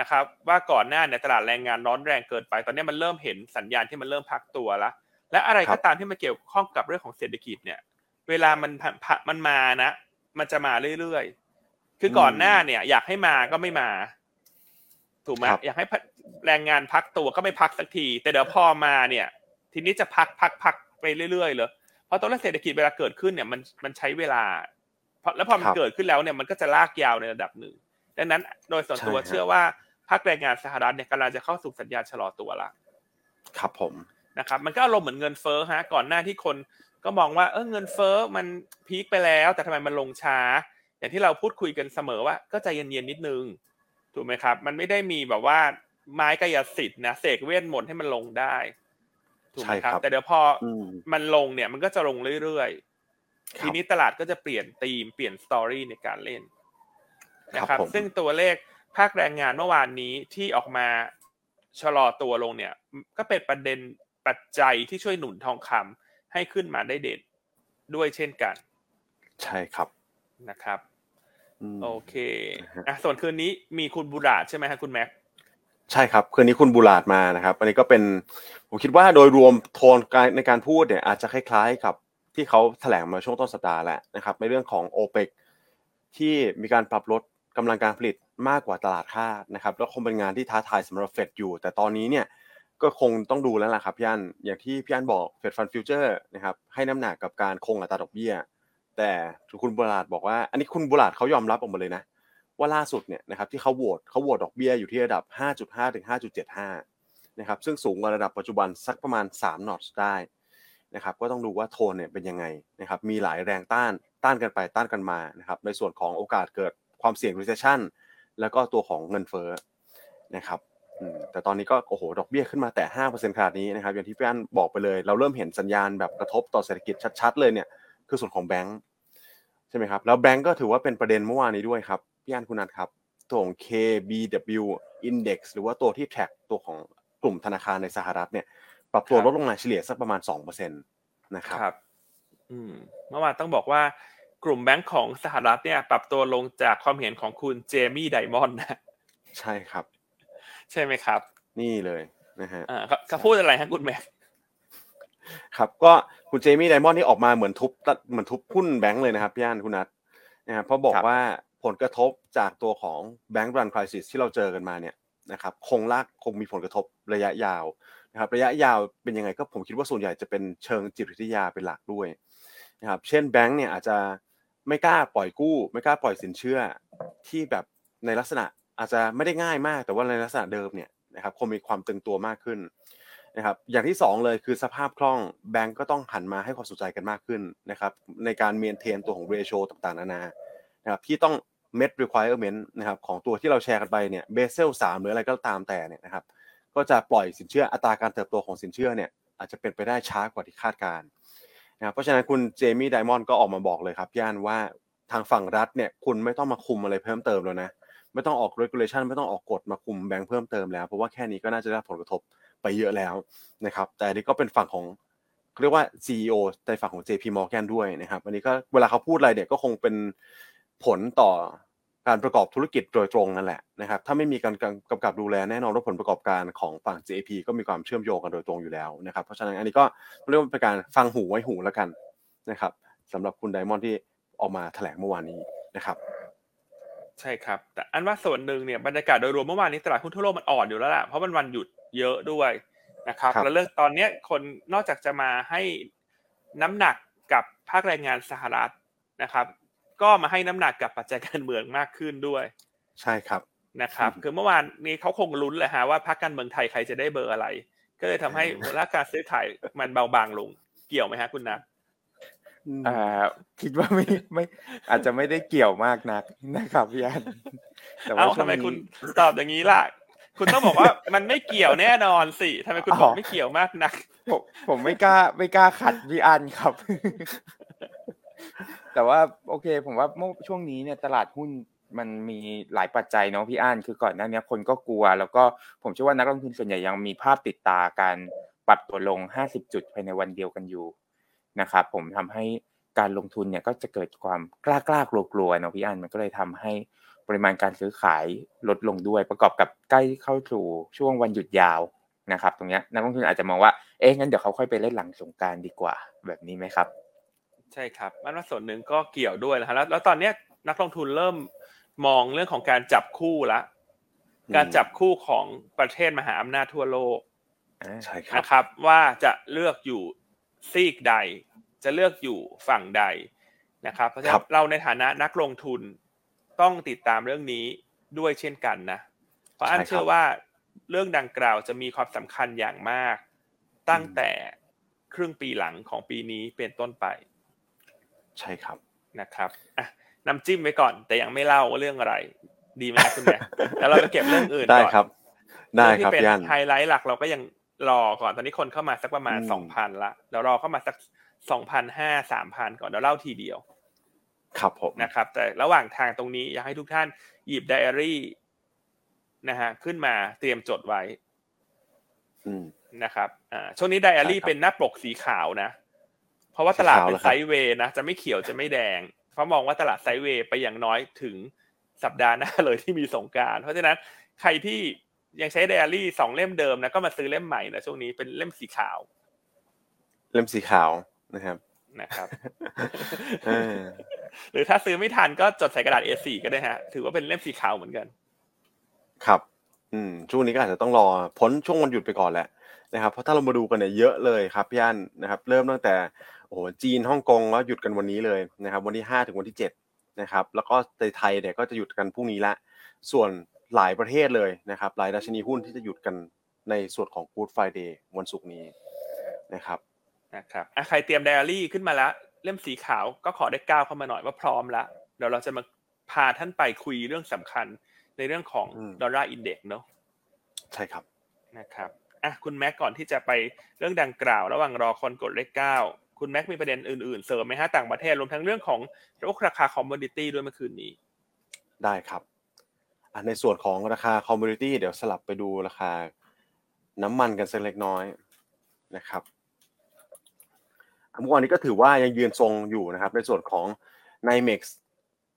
นะครับ ว่าก่อนหน้าเนี่ยตลาดแรงงานร้อนแรงเกินไป ตอนนี้มันเริ่มเห็นสัญญาณที่มันเริ่มพักตัวละ และอะไรครัก็บตามที่มันเกี่ยวข้องกับเรื่องของเศรษฐกิจเนี่ย เวลามันผ่านผ่านมันมานะ มันจะมาเรื่อยๆ คือก่อนหน้าเนี่ย อยากให้มาก็ไม่มา ถูกไหมครับอยากให้แรงงานพักตัวก็ไม่พักสักที แต่เดี๋ยวพอมาเนี่ย ทีนี้จะพักพักพักไปเรื่อยๆเลยเพราะตัวเลขเศรษฐกิจเวลาเกิดขึ้นเนี่ยมันมันใช้เวลาเพราะแล้วพอมันครับเกิดขึ้นแล้วเนี่ยมันก็จะลากยาวในระดับหนึ่งดังนั้นโดยส่วนตัวใช่ฮะเชื่อว่าภาคแรงงานสหรัฐเนี่ยกำลังจะเข้าสู่สัญญาณชะลอตัวละ ครับผม นะครับมันก็อารมณ์เหมือนเงินเฟ้อฮะก่อนหน้าที่คนก็มองว่าเออเงินเฟ้อมันพีคไปแล้ว แต่ทำไมมันลงช้า อย่างที่เราพูดคุยกันเสมอว่า ก็ใจเย็นๆนิดนึงถูกไหมครับ มันไม่ได้มีแบบว่าไม้กายสิทธิ์นะเสกเวทมนต์ให้มันลงได้ถูกไหมครับใช่ครับแต่เดี๋ยวพอออืมมันลงเนี่ยมันก็จะลงเรื่อยๆครับทีนี้ตลาดก็จะเปลี่ยนธีมเปลี่ยนสตอรี่ในการเล่นนะคครัรับบผมซึ่งตัวเลขภาคแรงงานเมื่อวานนี้ที่ออกมาชะลอตัวลงเนี่ย ก็เป็นประเด็น ปัจจัยที่ช่วยหนุนทองคำให้ขึ้นมาได้เด่นด้วยเช่นกัน ใช่ครับนะครับอืมโอเคนะฮะอะส่วนคืนนี้มีคุณบุราชใช่ไหมฮะคุณแม็กใช่ครับคืนนี้คุณบุลาดมานะครับ อันนี้ก็เป็นผมคิดว่าโดยรวมโทนการในการพูดเนี่ยอาจจะคล้ายๆกับที่เขาแถลงมาช่วงต้นสัปดาห์แหละนะครับ ในเรื่องของ o p e ปที่มีการปรับลดกำลังการผลิตมากกว่าตลาดคาดนะครับแล้วคงเป็นงานที่ท้าทายสำหรับเฟดอยู่ แต่ตอนนี้เนี่ย ก็คงต้องดูแล้วล่ะครับพี่อันอย่างที่พี่อันบอกเฟดฟันฟิวเจอร์นะครับให้น้ำหนักกับการคงอัตราดอกเบี้ย แต่คุณบุลาดบอกว่า อันนี้คุณบุลาดเขายอมรับออกมาเลยนะ ว่าล่าสุดเนี่ยนะครับที่เขาโหวตเขาโหวตดอกเบี้ยอยู่ที่ระดับ 5.5 ถึง 5.75 นะครับซึ่งสูงกว่าระดับปัจจุบันสักประมาณ3นอตได้นะครับก็ต้องดูว่าโทนเนี่ยเป็นยังไงนะครับมีหลายแรงต้านต้านกันไปต้านกันมานะครับในส่วนของโอกาสเกิดความเสี่ยง recession แล้วก็ตัวของเงินเฟ้อนะครับ แต่ตอนนี้ก็โอ้โหดอกเบี้ยขึ้นมาแต่ห้าเปอร์เซ็นขนาดนี้นะครับอย่างที่พี่อันบอกไปเลย เราเริ่มเห็นสัญญาณแบบกระทบต่อเศรษฐกิจชัด ๆ เลยเนี่ย คือส่วนของแบงก์ใช่ไหมครับ แล้วแบงก์ก็ถือว่าเป็นประเด็นเมื่อวานนี้ด้วยครับพี่อันคุณนัทครับตัวของ KBW Index หรือว่าตัวที่แท็กตัวของกลุ่มธนาคารในสหรัฐเนี่ย ปรับตัวครับลดลงมาเฉลี่ยสักประมาณ2%นะครับครับอืมเมื่อวานต้องบอกว่ากลุ่มแบงก์ของสหรัฐเนี่ย ปรับตัวลงจากความเห็นของคุณเจมี่ไดมอนด์นะใช่ครับ ใช่ไหมครับ นี่เลยนะฮะอ่าเขาเขาพูดอะไรฮะคุณแม็กครับก็คุณเจมี่ไดมอนด์นี่ออกมาเหมือนทุบเหมือนทุบหุ้นแบงก์เลยนะครับพี่อันคุณนัทนะครับเพราะบอกครับว่าผลกระทบจากตัวของแบงก์รันคริสที่เราเจอกันมาเนี่ยนะครับคงลากคงมีผลกระทบระยะยาวนะครับระยะยาวเป็นยังไงก็ผมคิดว่าส่วนใหญ่จะเป็นเชิงจิตวิทยาเป็นหลักด้วยนะครับเช่นแบงก์เนี่ยอาจจะไม่กล้าปล่อยกู้ ไม่กล้าปล่อยสินเชื่อที่แบบในลักษณะ อาจจะไม่ได้ง่ายมาก แต่ว่าในลักษณะเดิมเนี่ยนะครับคงมีความตึงตัวมากขึ้นนะครับอย่างที่สองเลยคือสภาพคล่องแบงก์ก็ต้องหันมาให้ความสนใจกันมากขึ้นนะครับในการเมนเทนตัวของเรโชต่างๆ นานานะครับที่ต้อง met requirement นะครับของตัวที่เราแชร์กันไปเนี่ยเบเซลสามหรืออะไรก็ตามแต่เนี่ยนะครับก็จะปล่อยสินเชื่ออัตราการเติบโตของสินเชื่อเนี่ยอาจจะเป็นไปได้ช้ากว่าที่คาดการนะครับเพราะฉะนั้นคุณเจมี่ไดมอนด์ก็ออกมาบอกเลยครับย่านว่าทางฝั่งรัฐเนี่ยคุณไม่ต้องมาคุมอะไรเพิ่มเติมแล้วนะ ไม่ต้องออก regulation ไม่ต้องออกกฎมาคุมแบงก์เพิ่มเติมแล้ว เพราะว่าแค่นี้ก็น่าจะได้ผลกระทบไปเยอะแล้วนะครับ แต่อันนี้ก็เป็นฝั่งของเขาเรียกว่า CEO ในฝั่งของ JP Morgan ด้วยนะครับอันนี้ก็เวลาเขาพูดอะไรเนี่ยก็คงเป็นผลต่อการประกอบธุรกิจโดยตรงนั่นแหละนะครับ ถ้าไม่มีการกำกับดูแลแน่นอนว่าผลประกอบการของฝั่ง JP ก็มีความเชื่อมโยงกันโดยตรงอยู่แล้วนะครับ เพราะฉะนั้นอันนี้ก็เรียกว่าเป็นการฟังหูไว้หูแล้วกันนะครับสำหรับคุณไดมอนด์ที่ออกมาแถลงเมื่อวานนี้นะครับ ใช่ครับ แต่อันว่าส่วนหนึ่งเนี่ยบรรยากาศโดยรวมเมื่อวานนี้ตลาดหุ้นทั่วโลกมันอ่อนอยู่แล้วล่ะเพราะมันวันหยุดเยอะด้วยนะครับครับแล้วเรื่องตอนเนี้ยคนนอกจากจะมาให้น้ำหนักกับภาคแรงงานสหรัฐนะครับ ก็มาให้น้ำหนักกับปัจจัยการเมืองมากขึ้นด้วย ใช่ครับนะครับอืมคือเมื่อวานนี้เขาคงลุ้นเลยฮะว่าพรรคการเมืองไทยใครจะได้เบอร์อะไร ก็เลยทำให้อืมมูลค่าการซื้อขายมันเบาบางลง เกี่ยวไหมฮะคุณนัท อ่า คิดว่าไม่ไม่อาจจะไม่ได้เกี่ยวมากนักนะครับพี่อันแต่ว่าเอ้าช่วทำงไมนี้คุณตอบอย่างนี้ล่ะ คุณต้องบอกว่ามันไม่เกี่ยวแน่นอนสิทำไมคุณบอกอ๋อไม่เกี่ยวมากนัก ผมผมไม่กล้าไม่กล้าขัดพี่อันครับ แต่ว่าโอเค ผมว่าเมื่อช่วงนี้เนี่ยตลาดหุ้นมันมีหลายปัจจัยเนาะพี่อันคือก่อนหน้านี้คนก็กลัว แล้วก็ผมเชื่อว่านักลงทุนส่วนใหญ่ยังมีภาพติดตาการปรับตัวลง 50 จุดภายในวันเดียวกันอยู่ นะครับผมทำให้การลงทุนเนี่ยก็จะเกิดความกล้ากล้ากลัวกลัวๆเนาะพี่อันมันก็เลยทำให้ปริมาณการซื้อขายลดลงด้วย ประกอบกับใกล้เข้าสู่ช่วงวันหยุดยาวนะครับตรงเนี้ยนักลงทุนอาจจะมองว่าเอ๊ะงั้นเดี๋ยวเขาค่อยไปเล่นหลังสงกรารดีกว่าแบบนี้ไหมครับ ใช่ครับมันว่าส่วนหนึ่งก็เกี่ยวด้วยนะฮะแล้วแล้วตอนเนี้ยนักลงทุนเริ่มมองเรื่องของการจับคู่ละอืมการจับคู่ของประเทศมหาอำนาจทั่วโลกใช่ครับนะครับ ว่าจะเลือกอยู่ ซีกใด จะเลือกอยู่ฝั่งใดนะครับ เพราะฉะครันั้บนเราในฐานะนักลงทุนต้องติดตามเรื่องนี้ด้วยเช่นกันนะ เพราะอันเชื่อว่าเรื่องดังกล่าวจะมีความสำคัญอย่างมาก ตั้งแต่ครึ่งปีหลังของปีนี้เป็นต้นไป ใช่ครับนะครับอะน้ำจิ้มไว้ก่อน แต่ยังไม่เล่าว่าเรื่องอะไร ดีไหมครับคุณแม่แล้วเราไปเก็บเรื่องอื่นได้ก่อนครับ ได้เองครับที่เป็นพี่อันไฮไลท์หลักเราก็ยัง รอก่อนตอนนี้คนเข้ามาสักประมาณอืมสองพันละเดี๋ยวรอเข้ามาสักสองพันห้าสามพันก่อนเดี๋ยวเล่าทีเดียว ครับผมนะครับ แต่ระหว่างทางตรงนี้อยากให้ทุกท่านหยิบไดอารี่นะฮะขึ้นมาเตรียมจดไว้อืมนะครับอ่าช่วงนี้ไดอารี่ใช่ครับเป็นหน้าปกสีขาวนะ เพราะว่าตลาดสีขาวเป็นเหรอครับ sideway นะจะไม่เขียวจะไม่แดง เพราะมองว่าตลาด sideway ไปอย่างน้อยถึงสัปดาห์หน้าเลยที่มีสงกราร เพราะฉะนั้นใครที่ ยังใช้ไดอารี่สองเล่มเดิมนะก็มาซื้อเล่มใหม่นะช่วงนี้เป็นเล่มสีขาว เล่มสีขาวนะครับนะครับเออหรือถ้าซื้อไม่ทันก็จดใส่กระดาษ A4 ก็ได้ฮะ ถือว่าเป็นเล่มสีขาวเหมือนกัน ครับ อืมช่วงนี้ก็อาจจะต้องรอพ้นช่วงวันหยุดไปก่อนแหละนะครับเพราะถ้าเรามาดูกันเนี่ยเยอะเลยครับพี่อันนะครับ เริ่มตั้งแต่โอ้โหจีนฮ่องกงแล้วหยุดกันวันนี้เลยนะครับ วันที่ห้าถึงวันที่เจ็ดนะครับ แล้วก็ในไทยเนี่ยก็จะหยุดกันพรุ่งนี้ละ ส่วน หลายประเทศเลยนะครับ หลายดัชนีหุ้นที่จะหยุดกันในส่วนของ Good Friday วันศุกร์นี้นะครับนะครับอะใครเตรียมไดอารี่ขึ้นมาแล้วเล่มสีขาวก็ขอได้ก้าวเข้ามาหน่อยว่าพร้อมแล้วเดี๋ยวเราจะมาพาท่านไปคุยเรื่องสำคัญในเรื่องของอืม Dollar Index เนาะใช่ครับนะครับอะคุณแม็กก่อนที่จะไปเรื่องดังกล่าว ระหว่างรอคนกดเลขเก้าคุณแม็กมีประเด็นอื่นๆ เสริมไหมฮะต่างประเทศรวมทั้งเรื่องของราคา commodity ด้วยเมื่อคืนนี้ ได้ครับอะ ในส่วนของราคา commodity เดี๋ยวสลับไปดูราคาน้ำมันกันสักเล็กน้อยนะครับเมื่อวานนี้ก็ถือว่ายังยืนทรงอยู่นะครับ ในส่วนของ n i m e x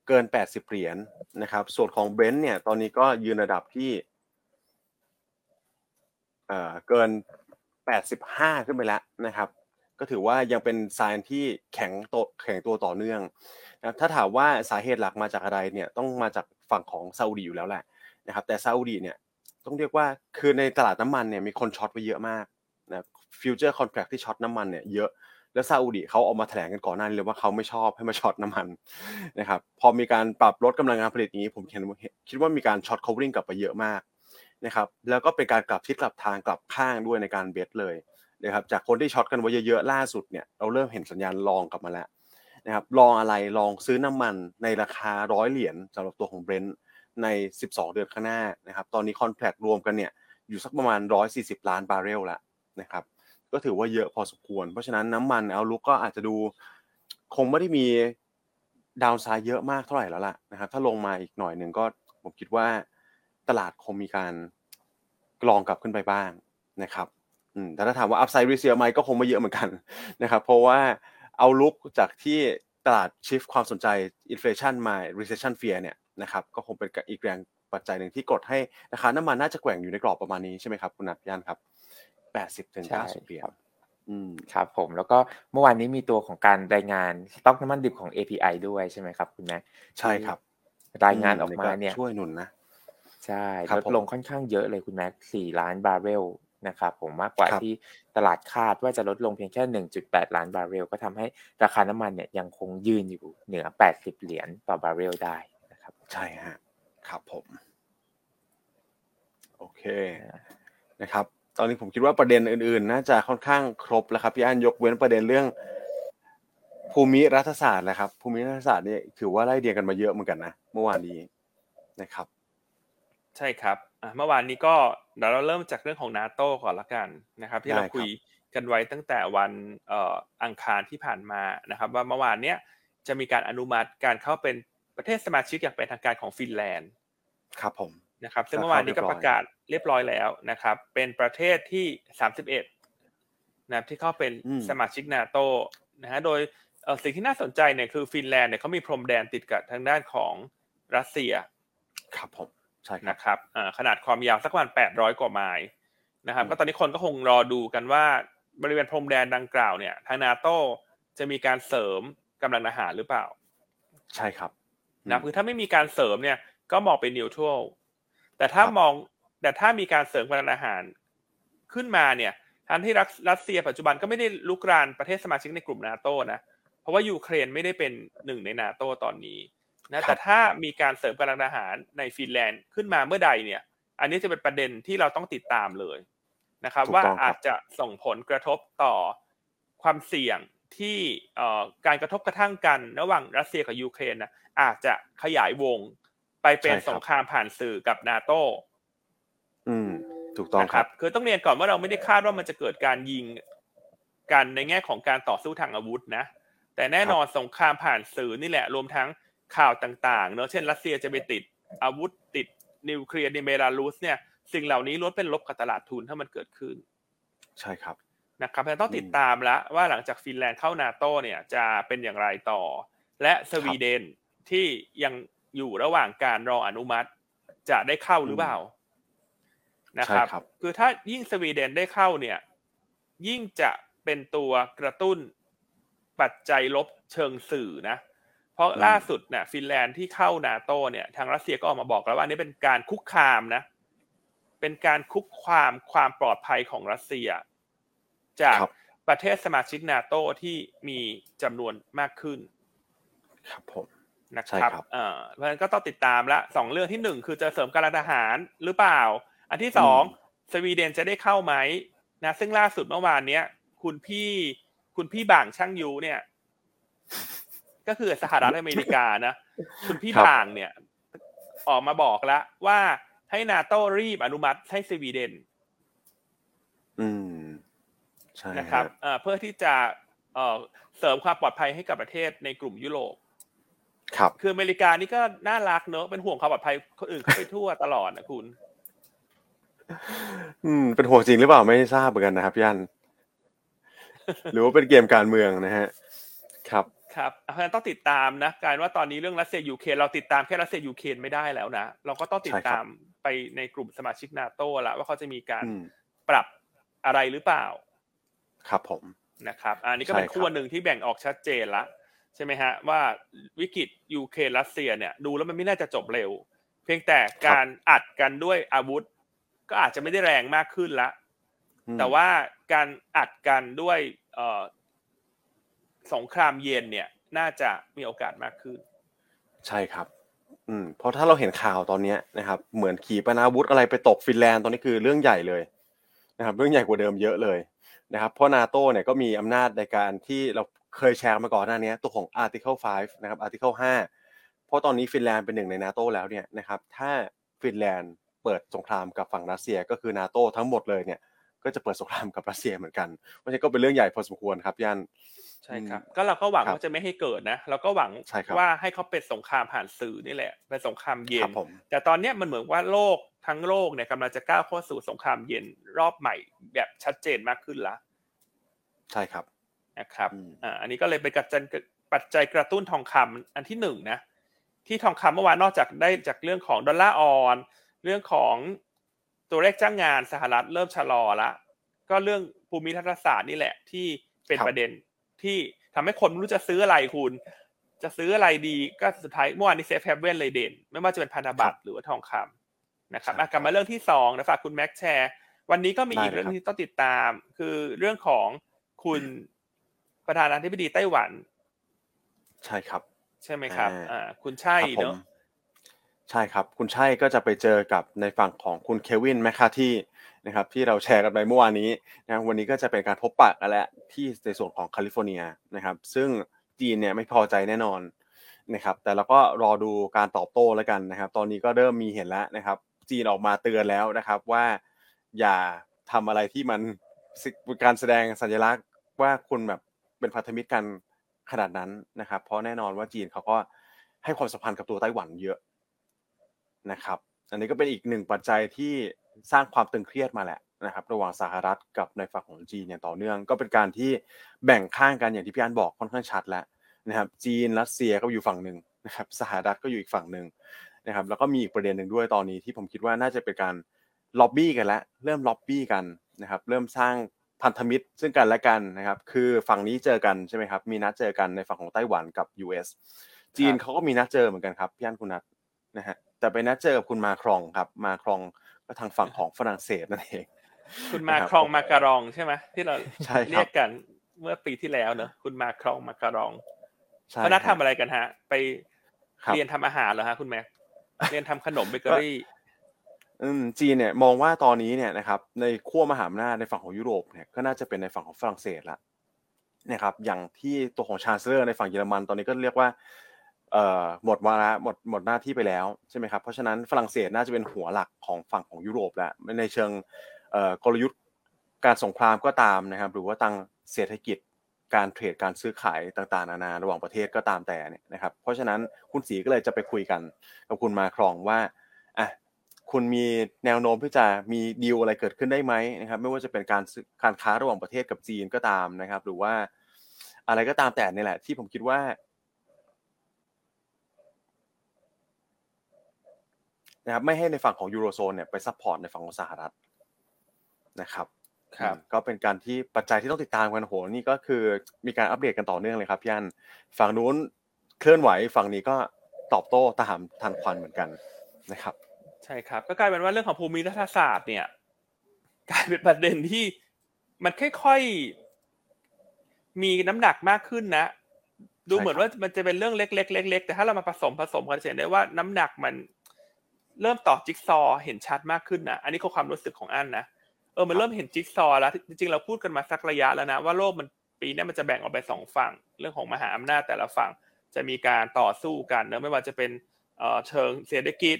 เกิน 80 เหรียญนะครับ ส่วนของ Brent เนี่ยตอนนี้ก็ยืนระดับที่เอ่อเกิน 85 ขึ้นไปแล้วนะครับ ก็ถือว่ายังเป็น sign ที่แข็งโตแข็งตัวต่อเนื่องนะถ้าถามว่าสาเหตุหลักมาจากอะไรเนี่ยต้องมาจาก ฝั่งของซาอุดีอยู่แล้วแหละนะครับแต่ซาอุดีเนี่ยต้องเรียกว่าคือในตลาดน้ำมันเนี่ยมีคน short ไปเยอะมากนะ future contract ที่ short น้ำมันเนี่ยเยอะแล้วซาอุดีเขาออกมาแถลงกันก่อนหน้านี้เลยว่าเขาไม่ชอบให้มา short น้ำมันนะครับพอมีการปรับลดกำลังการผลิตนี้ผมเห็นคิดว่ามีการช็อต covering กลับไปเยอะมากนะครับแล้วก็เป็นการกลับทิศกลับทางกลับข้างด้วยในการ bet เลยนะครับจากคนที่ short กันไว้เยอะๆล่าสุดเนี่ยเราเริ่มเห็นสัญญาณ long กลับมาแล้ว นะครับ long อะไร long ซื้อน้ำมันในราคาร้อยเหรียญสำหรับตัวของเบรนท์ใน 12 เดือนข้างหน้านะครับตอนนี้ contract รวมกันเนี่ยอยู่สักประมาณ 140 ล้านบาร์เรลแล้วนะครับก็ถือว่าเยอะพอสมควร เพราะฉะนั้นน้ำมัน outlook ก็อาจจะดูคงไม่ได้มีดาวไซด์เยอะมากเท่าไหร่แล้วล่ะนะครับถ้าลงมาอีกหน่อยหนึ่งก็ผมคิดว่าตลาดคงมีการกรองกลับขึ้นไปบ้างนะครับแต่ถ้าถามว่าอัพไซด์ริสเยอะไหมก็คงไม่เยอะเหมือนกันนะครับเพราะว่า เอาลุกจากที่ตลาดชิฟความสนใจอินฟลชันมา recession fear เนี่ยนะครับก็คงเป็นอีกแรงปัจจัยหนึ่งที่กดให้ราคาน้ำมันน่าจะแกว่งอยู่ในกรอบประมาณนี้ใช่ไหมครับคุณนัทย่านครับ80ถึงใช่90เหรียญครับอืมครับผมแล้วก็เมื่อวานนี้มีตัวของการรายงานสต็อกน้ำมันดิบของ API ด้วยใช่ไหมครับคุณแม็กใช่ครับ รายงานออกมาเนี่ยช่วยหนุนนะ ใช่ครับลดผมลงค่อนข้างเยอะเลยคุณแม็กสี่ล้านบาร์เรล นะครับผมมากกว่าครับที่ตลาดคาดว่าจะลดลงเพียงแค่ 1.8 ล้านบาร์เรล ก็ทำให้ราคาน้ำมันเนี่ยยังคงยืนอยู่เหนือ 80 เหรียญต่อบาร์เรลได้นะครับ ใช่ฮะครับผมโอเคนะครับ ตอนนี้ผมคิดว่าประเด็นอื่นๆ น่าจะค่อนข้างครบแล้วครับพี่อันยกเว้นประเด็นเรื่อง ภูมิรัฐศาสตร์นะครับ ภูมิรัฐศาสตร์นี่ถือว่าไล่เรียงกันมาเยอะเหมือนกันนะเมื่อวานนี้นะครับ ใช่ครับอะ เมื่อวานนี้ก็เดี๋ยวเราเริ่มจากเรื่องของนาโต้ก่อนละกันนะครับ ที่เราได้ครับคุยกันไว้ตั้งแต่วันเอ่ออังคารที่ผ่านมานะครับ ว่าเมื่อวานเนี้ยจะมีการอนุมัติการเข้าเป็นประเทศสมาชิกอย่างเป็นทางการของฟินแลนด์ครับผมนะครับซึ่งก็เมื่อวานนี้ก็เข้าเรียบร้อยประกาศเรียบร้อยแล้วนะครับ เป็นประเทศที่ 31นะครับที่เข้าเป็นสมาชิกนาโตนะฮะโดยเอ่อสิ่งที่น่าสนใจเนี่ยคือฟินแลนด์เนี่ยเขามีพรมแดนติดกับทางด้านของรัสเซียครับผม ใช่ครับนะครับอ่าขนาดความยาวสักประมาณ 800 กว่าไมล์นะครับอืมก็ตอนนี้คนก็คงรอดูกันว่าบริเวณพรมแดนดังกล่าวเนี่ยทางนาโตจะมีการเสริมกำลังทหารหรือเปล่า ใช่ครับนะคือถ้าไม่มีการเสริมเนี่ย ก็มองเป็นนิวทรัลแต่ถ้าครับมองแต่ถ้ามีการเสริมกำลังทหารขึ้นมาเนี่ยทั้งที่รัสรัสเซียปัจจุบันก็ไม่ได้ลุกรานประเทศสมาชิกในกลุ่มนาโตนะ เพราะว่ายูเครนไม่ได้เป็นหนึ่งในนาโตตอนนี้ นะแต่ถ้ามีการเสริมกำลังทหารในฟินแลนด์ขึ้นมาเมื่อใดเนี่ย อันนี้จะเป็นประเด็นที่เราต้องติดตามเลยนะครับถูกว่าต้องครับอาจจะส่งผลกระทบต่อความเสี่ยงที่เอ่อการกระทบกระทั่งกันระหว่างรัสเซียกับยูเครนนะอาจจะขยายวงไปเป็นสงครามผ่านสื่อกับนาโตอืม ถูกต้องนะครับ คือต้องเรียนก่อนว่าเราไม่ได้คาดว่ามันจะเกิดการยิงกันในแง่ของการต่อสู้ทางอาวุธนะ แต่แน่นอนสงครามผ่านสื่อนี่แหละ รวมทั้ง ข่าวต่างๆเนอะเช่นรัสเซียจะไปติดอาวุธติดนิวเคลียร์ในเบลารุสเนี่ยสิ่งเหล่านี้ล้วนเป็นลบกับตลาดทุนถ้ามันเกิดขึ้น ใช่ครับนะครับเพราะฉะนั้นต้องติดตามแล้วว่าหลังจากฟินแลนด์เข้านาโตเนี่ยจะเป็นอย่างไรต่อ และสวีเดนที่ยังอยู่ระหว่างการรออนุมัติจะได้เข้าหรือเปล่านะครับใช่ครับคือถ้ายิ่งสวีเดนได้เข้าเนี่ย ยิ่งจะเป็นตัวกระตุ้นปัจจัยลบเชิงสื่อนะ เพราะล่าสุดเนี่ยฟินแลนด์ที่เข้านาโตเนี่ยทางรัสเซียก็ออกมาบอกแล้วว่าอันนี้เป็นการคุกคามนะ เป็นการคุกคามความปลอดภัยของรัสเซีย จากครับประเทศสมาชิกนาโตที่มีจำนวนมากขึ้น ครับผมนะคใช่รับครับเอ่อเพราะฉะนั้นก็ต้องติดตามละสองเรื่องที่หนึ่งคือจะเสริมกำลังทหารหรือเปล่า อันที่สองสวีเดนจะได้เข้าไหมนะซึ่งล่าสุดเมื่อวานเนี้ย คุณพี่คุณพี่บ่างช่างยูเนี่ย ก็คือสหรัฐอเมริกานะคุณพี่ครับบ่างเนี่ย ออกมาบอกแล้วว่าใให้นาโต้รีบอนุมัติให้สวีเดน อืมใช่นะครับฮะเอ่อเพื่อที่จะเอ่อเสริมความปลอดภัยให้กับประเทศในกลุ่มยุโรปครับ คืออเมริกานี่ก็น่ารักเนอะเป็นห่วงความปลอดภัยคนอื่นเขาไปทั่วตลอดนะคุณ อืม เป็นห่วงจริงหรือเปล่าไม่ทราบเหมือนกันนะครับพี่อันหรือว่าเป็นเกมการเมืองนะฮะ ครับ ครับเพราะฉะนั้นต้องติดตามนะการว่าตอนนี้เรื่องรัสเซียยูเครนเราติดตามแค่รัสเซียยูเครนไม่ได้แล้วนะเราก็ต้องติดตามไปในกลุ่มสมาชิกนาโต้ละว่าเขาจะมีการอืมปรับอะไรหรือเปล่า ครับผมนะครับอันนี้ก็เป็นใช่ครับขั้วหนึ่งที่แบ่งออกชัดเจนละใช่ไหมฮะว่าวิกฤตยูเครนรัสเซียเนี่ย ดูแล้วมันไม่น่าจะจบเร็ว เพียงแต่การอัดกันด้วยอาวุธ ก็อาจจะไม่ได้แรงมากขึ้นละอืมแต่ว่าการอัดกันด้วยเอ่อ สงครามเย็นเนี่ยน่าจะมีโอกาสมากขึ้น ใช่ครับ อืมเพราะถ้าเราเห็นข่าวตอนนี้นะครับ เหมือนขี่ปนาวุธอะไรไปตกฟินแลนด์ตอนนี้คือเรื่องใหญ่เลยนะครับ เรื่องใหญ่กว่าเดิมเยอะเลยนะครับ เพราะนาโตเนี่ยก็มีอำนาจในการที่เราเคยแชร์มาก่อนหน้านี้ตัวของ Article 5 นะครับ Article 5 เพราะตอนนี้ฟินแลนด์เป็นหนึ่งในนาโตแล้วเนี่ยนะครับ ถ้าฟินแลนด์เปิดสงครามกับฝั่งรัสเซียก็คือนาโตทั้งหมดเลยเนี่ย ก็จะเปิดสงครามกับรัสเซียเหมือนกันเพราะฉะนั้นก็เป็นเรื่องใหญ่พอสมควรครับย่านใช่ครับก็เราก็หวังครับว่าจะไม่ให้เกิดนะเราก็หวังใช่ครับว่าให้เขาเป็นสงครามผ่านสื่อนี่แหละเป็นสงครามเย็คนรับผมแต่ตอนเนี้ยมันเหมือนว่าโลกทั้งโลกเนี่ยกำลังจะก้าวเข้าสู่สงครามเย็นรอบใหม่แบบชัดเจนมากขึ้นละใช่ครับนะครับอืมอ่าอันนี้ก็เลยเป็นกัจจัยปัจจัยกระตุ้นทองคำอันที่หนึ่งนะที่ทองคำเมื่อวานนอกจากได้จากเรื่องของดอลลาร์อ่อนเรื่องของ ตัวเลขจ้างงานสหรัฐเริ่มชะลอละก็เรื่องภูมิรัฐศาสตร์นี่แหละ ที่เป็นครับประเด็นที่ทำให้คนไม่รู้จะซื้ออะไรคุณ จะซื้ออะไรดีก็สุดท้ายเมื่อวานนี้ safe haven เลยเด่น ไม่ว่าจะเป็นพันธบัตรหรือว่าทองคำนะครับใช่อะกลับมาเรื่องที่สองนะฝากคุณแม็กแชร์ วันนี้ก็มีอีกได้เลยเรื่องครับที่ต้องติดตาม คือเรื่องของคุณประธานาธิบดีไต้หวัน ใช่ครับ ใช่ไหมครับ อ่าอ่าคุณไช่ครับผมเนอะ ใช่ครับ คุณไช่ก็จะไปเจอกับในฝั่งของคุณเควินแมคคาร์ธีนะครับที่เราแชร์กันไปเมื่อวานนี้นะวันนี้ก็จะเป็นการพบปะกันแล้วที่ในส่วนของแคลิฟอร์เนียนะครับซึ่งจีนเนี่ยไม่พอใจแน่นอนนะครับแต่เราก็รอดูการตอบโต้แล้วกันนะครับ ตอนนี้ก็เริ่มมีเห็นแล้วนะครับ จีนออกมาเตือนแล้วนะครับว่าอย่าทำอะไรที่มันการแสดงสัญลักษณ์ว่าคุณแบบเป็นพันธมิตรกันขนาดนั้นนะครับ เพราะแน่นอนว่าจีนเขาก็ให้ความสัมพันธ์กับตัวไต้หวันเยอะ นะครับ อันนี้ก็เป็นอีกหนึ่งปัจจัยที่สร้างความตึงเครียดมาแหละนะครับ ระหว่างสหรัฐกับในฝั่งของจีนอย่างต่อเนื่อง ก็เป็นการที่แบ่งข้างกันอย่างที่พี่อันบอกค่อนข้างชัดแล้วนะครับ จีนรัสเซียก็อยู่ฝั่งหนึ่งนะครับสหรัฐก็อยู่อีกฝั่งหนึ่งนะครับ แล้วก็มีอีกประเด็นหนึ่งด้วยตอนนี้ที่ผมคิดว่าน่าจะเป็นการล็อบบี้กันแล้วเริ่มล็อบบี้กันนะครับ เริ่มสร้างพันธมิตรซึ่งกันและกันนะครับ คือฝั่งนี้เจอกันใช่ไหมครับ มีนัดเจอกันในฝั่งของไต้หวันกับ US จีนเขาก็มีนัดเจอเหมือนกันครับพี่อันคุณนัทนะฮะ แต่ไปนัดเจอกับคุณมาครองครับ มาครองก็ทางฝั่งของฝรั่งเศสนั่นเอง คุณมานะครับครองมาการองใช่ไหมที่เราใช่ครับเรียกกันเมื่อปีที่แล้วเนอะคุณมาครองมาการองใช่เขานัดครัทำบอะไรกันฮะ ไปครับเรียนทำอาหารเหรอฮะคุณแม็กเรียนทำขนมเบเกอรี่อืมจีนเนี่ยมองว่าตอนนี้เนี่ยนะครับ ในขั้วมหาอำนาจในฝั่งของยุโรปเนี่ยก็น่าจะเป็นในฝั่งของฝรั่งเศสละนะครับอย่างที่ตัวของชาน์เซอร์ในฝั่งเยอรมันตอนนี้ก็เรียกว่าเอ่อ หมดวาระหมดหมดหน้าที่ไปแล้วใช่ไหมครับเพราะฉะนั้นฝรั่งเศสน่าจะเป็นหัวหลักของฝั่งของยุโรปแล้วในเชิงกลยุทธ์การสงครามก็ตามนะครับ หรือว่าทางเศรษฐกิจการเทรดการซื้อขายต่างๆ นานาระหว่างประเทศก็ตามแต่เนี่ยนะครับเพราะฉะนั้นคุณสีก็เลยจะไปคุยกันกับคุณมาครองว่าอะคุณมีแนวโน้มที่จะมีดีลอะไรเกิดขึ้นได้ไหมนะครับ ไม่ว่าจะเป็นการการค้าระหว่างประเทศกับจีนก็ตามนะครับ หรือว่าอะไรก็ตามแต่นี่แหละ ที่ผมคิดว่า นะครับไม่ให้ในฝั่งของยูโรโซนเนี่ยไป support ในฝั่งของสหรัฐนะครับครับอืมก็เป็นการที่ปัจจัยที่ต้องติดตามกันโหนี่ก็คือมีการอัปเดตกันต่อเนื่องเลยครับพี่อันฝั่งนู้นเคลื่อนไหวฝั่งนี้ก็ตอบโต้ตามทันควันเหมือนกันนะครับ ใช่ครับ ก็กลายเป็นว่าเรื่องของภูมิรัฐศาสตร์เนี่ยกลายเป็นประเด็นที่มันค่อยๆมีน้ำหนักมากขึ้นนะ ดูเหมือนว่ามันจะเป็นเรื่องเล็กๆเล็กๆแต่ถ้าเรามาผสมผสมกันจะเห็นได้ว่าน้ำหนักมัน เริ่มต่อจิ๊กซอว์เห็นชัดมากขึ้นนะอันนี้คือความรู้สึกของอันนะเออมันเริ่มเห็นจิ๊กซอว์แล้วจริงๆเราพูดกันมาสักระยะแล้วนะว่าโลกมันปีนี้มันจะแบ่งออกไปสองฝั่ง เรื่องของมหาอำนาจแต่ละฝั่งจะมีการต่อสู้กันเนอะไม่ว่าจะเป็นเชิงเศรษฐกิจ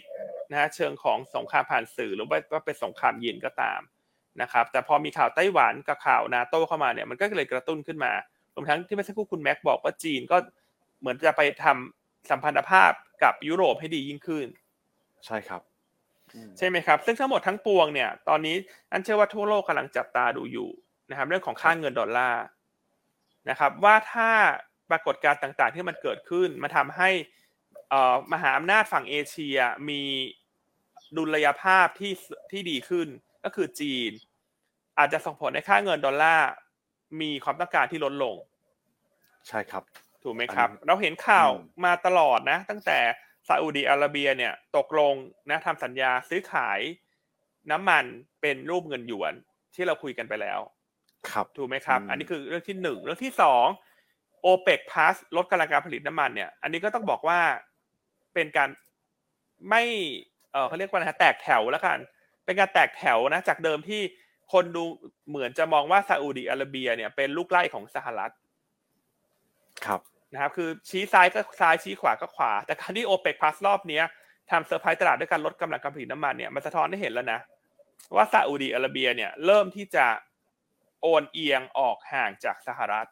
นะฮะเชิงของสงครามผ่านสื่อหรือว่าว่าเป็นสงครามเย็นก็ตามนะครับแต่พอมีข่าวไต้หวันกับข่าวนาโต้เข้ามาเนี่ยมันก็เลยกระตุ้นขึ้นมารวมทั้งที่เมื่อสักครู่คุณแม็กบอกว่าจีนก็เหมือนจะไปทำสัมพันธภาพกับยุโรปให้ดียิ่งขึ้น ใช่ครับอืมใช่ไหมครับ ซึ่งทั้งหมดทั้งปวงเนี่ย ตอนนี้อันเชื่อว่าทั่วโลกกำลังจับตาดูอยู่นะครับ เรื่องของค่าเงินดอลลาร์นะครับ ว่าถ้าปรากฏการณ์ต่าง ๆ ที่มันเกิดขึ้นมาทำให้เอ่อมหาอำนาจฝั่งเอเชียมีดุลยภาพที่ที่ดีขึ้นก็คือจีน อาจจะส่งผลในค่าเงินดอลลาร์มีความต้องการที่ลดลง ใช่ครับ ถูกไหมครับอันนี้เราเห็นข่าวอืมมาตลอดนะ ตั้งแต่ ซาอุดีอาระเบียเนี่ยตกลงนะทำสัญญาซื้อขายน้ำมันเป็นรูปเงินหยวนที่เราคุยกันไปแล้ว ครับถูกไหมครับอืมอันนี้คือเรื่องที่หนึ่งเรื่องที่สองโอเปกพาสลดกำลังการผลิตน้ำมันเนี่ย อันนี้ก็ต้องบอกว่าเป็นการไม่เออเขาเรียกว่าอะไรฮะแตกแถวแล้วกัน เป็นการแตกแถวนะ จากเดิมที่คนดูเหมือนจะมองว่าซาอุดีอาระเบียเนี่ยเป็นลูกไล่ของสหรัฐ ครับ นะครับคือชี้ซ้ายก็ซ้ายชี้ขวาก็ขวา แต่การที่โอเปกพลัสรอบเนี้ยทำเซอร์ไพรส์ตลาดด้วยการลดกำลังการผลิตน้ำมันเนี่ยมันสะท้อนให้เห็นแล้วนะ ว่าซาอุดีอาระเบียเนี่ยเริ่มที่จะโอนเอียงออกห่างจากสหรัฐ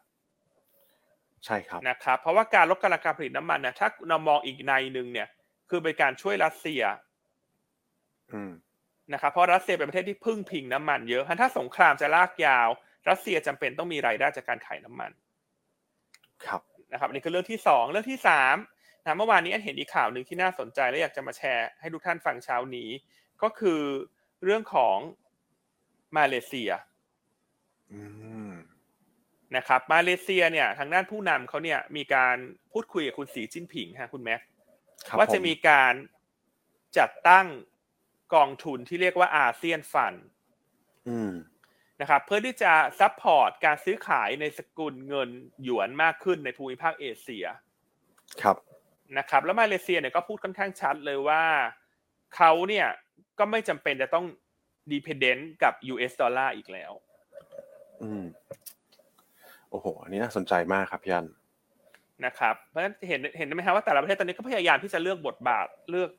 ใช่ครับนะครับ เพราะว่าการลดกำลังการผลิตน้ำมันเนี่ยถ้าเรามองอีกในหนึ่งเนี่ย คือเป็นการช่วยรัสเซียอืมนะครับเพราะรัสเซียเป็นประเทศที่พึ่งพิงน้ำมันเยอะถ้าสงครามจะลากยาว รัสเซียจำเป็นต้องมีรายได้จากการขายน้ำมัน ครับ นะครับอันนี้คือเรื่องที่สองเรื่องที่สามนะเมื่อวานนี้อันเห็นอีกข่าวหนึ่งที่น่าสนใจและอยากจะมาแชร์ให้ทุกท่านฟังเช้านี้ ก็คือเรื่องของมาเลเซียอืมนะครับมาเลเซียเนี่ยทางด้านผู้นำเขาเนี่ยมีการพูดคุยกับคุณสีจิ้นผิงฮะคุณแม็กครับว่าจะผมีการจัดตั้งกองทุนที่เรียกว่า Asian Fund อืม นะครับเพื่อที่จะ support การซื้อขายในสกุลเงินหยวนมากขึ้นในภูมิภาคเอเชียครับนะครับ แล้วมาเลเซียเนี่ยก็พูดค่อนข้างชัดเลยว่าเขาเนี่ยก็ไม่จำเป็นจะต้อง dependent กับ US ดอลลาร์อีกแล้ว อืมโอ้โห อันนี้น่าสนใจมากครับพี่อันนะครับ เพราะฉะนั้นเห็นเห็นไหมครับว่าแต่ละประเทศตอนนี้ก็พยายามที่จะเลือกบทบาทเลือก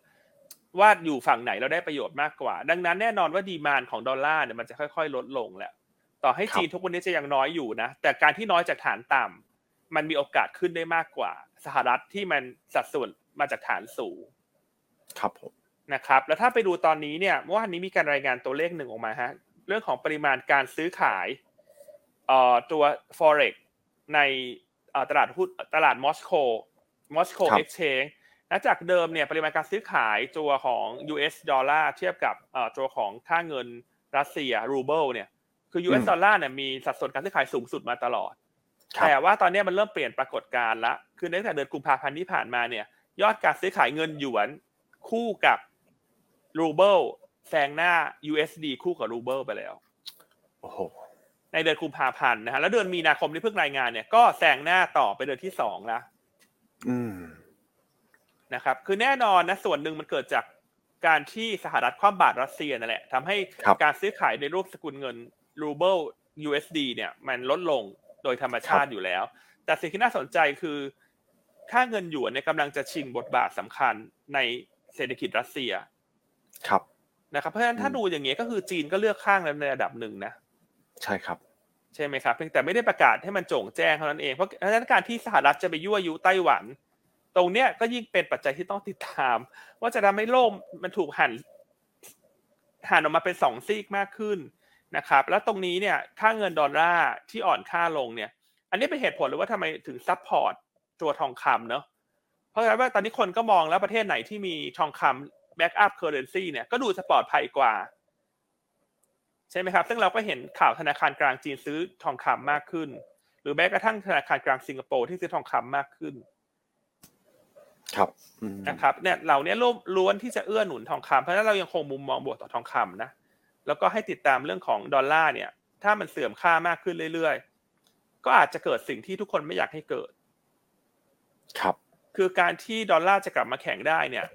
ว่าอยู่ฝั่งไหนเราได้ประโยชน์มากกว่า ดังนั้นแน่นอนว่าดีมานของดอลลาร์เนี่ยมันจะค่อย ๆ ลดลงแหละต่อให้ครับจีนทุกวันนี้จะยังน้อยอยู่นะ แต่การที่น้อยจากฐานต่ำมันมีโอกาสขึ้นได้มากกว่า สหรัฐที่มันสัดส่วนมาจากฐานสูง ครับผมนะครับ แล้วถ้าไปดูตอนนี้เนี่ยเมื่อวานนี้มีการรายงานตัวเลขหนึ่งออกมาฮะเรื่องของปริมาณการซื้อขายเอ่อตัว forex ในเอ่อตลาดหุ้นตลาดมอสโกมอสโกครับเอ็กชแนน นะจากเดิมเนี่ยปริมาณการซื้อขายตัวของ US ดอลลาร์เทียบกับเอ่อตัวของค่าเงินรัสเซียรูเบิลเนี่ยคือ US อืมดอลลาร์เนี่ยมีสัดส่วนการซื้อขายสูงสุดมาตลอดครับแต่ว่าตอนนี้มันเริ่มเปลี่ยนปรากฏการณ์ละคือตั้งแต่เดือนกุมภาพันธ์ที่ผ่านมาเนี่ย ยอดการซื้อขายเงินหยวนคู่กับรูเบิลแซงหน้า USD คู่กับรูเบิลไปแล้วโอ้โหในเดือนกุมภาพันธ์นะฮะแล้วเดือนมีนาคมที่เพิ่งรายงานเนี่ยก็แซงหน้าต่อไปเดือนที่สองแล้วอืม นะครับคือแน่นอนนะส่วนหนึ่งมันเกิดจากการที่สหรัฐคว่ำบาตรรัสเซียนั่นแหละทำให้ครับการซื้อขายในรูปสกุลเงินรูเบิล USD เนี่ยมันลดลงโดยธรรมชาติอยู่แล้ว แต่สิ่งที่น่าสนใจคือค่าเงินหยวนเนี่ยกำลังจะชิงบทบาทสำคัญในเศรษฐกิจรัสเซีย ครับนะครับ เพราะฉะนั้นถ้าอืมดูอย่างเงี้ยก็คือจีนก็เลือกข้างแล้วในระดับหนึ่งนะ ใช่ครับ ใช่ไหมครับ เพียงแต่ไม่ได้ประกาศให้มันโจ่งแจ้งเท่านั้นเอง เพราะฉะนั้นการที่สหรัฐจะไปยั่วยุไต้หวัน ตรงเนี้ยก็ยิ่งเป็นปัจจัยที่ต้องติดตาม ว่าจะทำให้โลกมันถูกหันหันออกมาเป็นสองซีกมากขึ้นนะครับ แล้วตรงนี้เนี่ยค่าเงินดอลลาร์ที่อ่อนค่าลงเนี่ย อันนี้เป็นเหตุผลเลยว่าทำไมถึง support ตัวทองคำเนอะเพราะฉะนั้นว่าตอนนี้คนก็มองแล้วประเทศไหนที่มีทองคำ back up currency เนี่ยก็ดูจะปลอดภัยกว่า ใช่ไหมครับ ซึ่งเราก็เห็นข่าวธนาคารกลางจีนซื้อทองคำมากขึ้น หรือแม้กระทั่งธนาคารกลางสิงคโปร์ที่ซื้อทองคำมากขึ้น ครับอืมนะครับเนี่ยเหล่านี้ล้วนล้วนที่จะเอื้อหนุนทองคำเพราะฉะนั้นเรายังคงมุมมองบวกต่อทองคำนะแล้วก็ให้ติดตามเรื่องของดอลลาร์เนี่ย ถ้ามันเสื่อมค่ามากขึ้นเรื่อยๆ ก็อาจจะเกิดสิ่งที่ทุกคนไม่อยากให้เกิด ครับ คือการที่ดอลลาร์จะกลับมาแข็งได้เนี่ย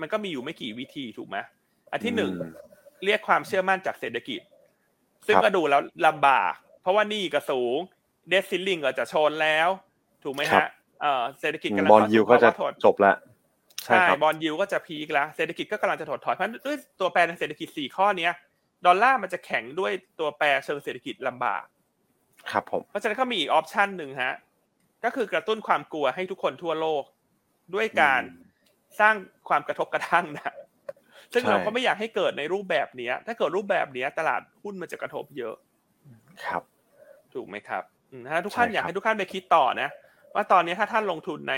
มันก็มีอยู่ไม่กี่วิธีถูกไหมอันที่หนึ่งอืมเรียกความเชื่อมั่นจากเศรษฐกิจ ซึ่งครับก็ดูแล้วลำบาก เพราะว่าหนี้ก็สูง เดซิลลิงก็จะชนแล้ว ถูกไหมครัฮะบ เอ่อเศรษฐกิจกำลังบอลเข้ายูสู่ก็จะภาวะถดจบแล้วใช่ครับบอลยูก็จะพีคแล้วเศรษฐกิจก็กำลังจะถดถอยเพราะฉะนั้นด้วยตัวแปรทางเศรษฐกิจสี่ข้อเนี้ยดอลลาร์มันจะแข็งด้วยตัวแปรเชิงเศรษฐกิจลำบาก ครับผม เพราะฉะนั้นก็มีอีกออปชันหนึ่งฮะ ก็คือกระตุ้นความกลัวให้ทุกคนทั่วโลก ด้วยการสร้างความกระทบกระทั่งนะซึ่งใช่เราก็ไม่อยากให้เกิดในรูปแบบเนี้ย ถ้าเกิดรูปแบบเนี้ย ตลาดหุ้นมันจะกระทบเยอะ ครับ ถูกไหมครับอืมถ้าทุกท่านใช่ครับอยากให้ทุกท่านไปคิดต่อนะ ว่าตอนนี้ถ้าท่านลงทุนใน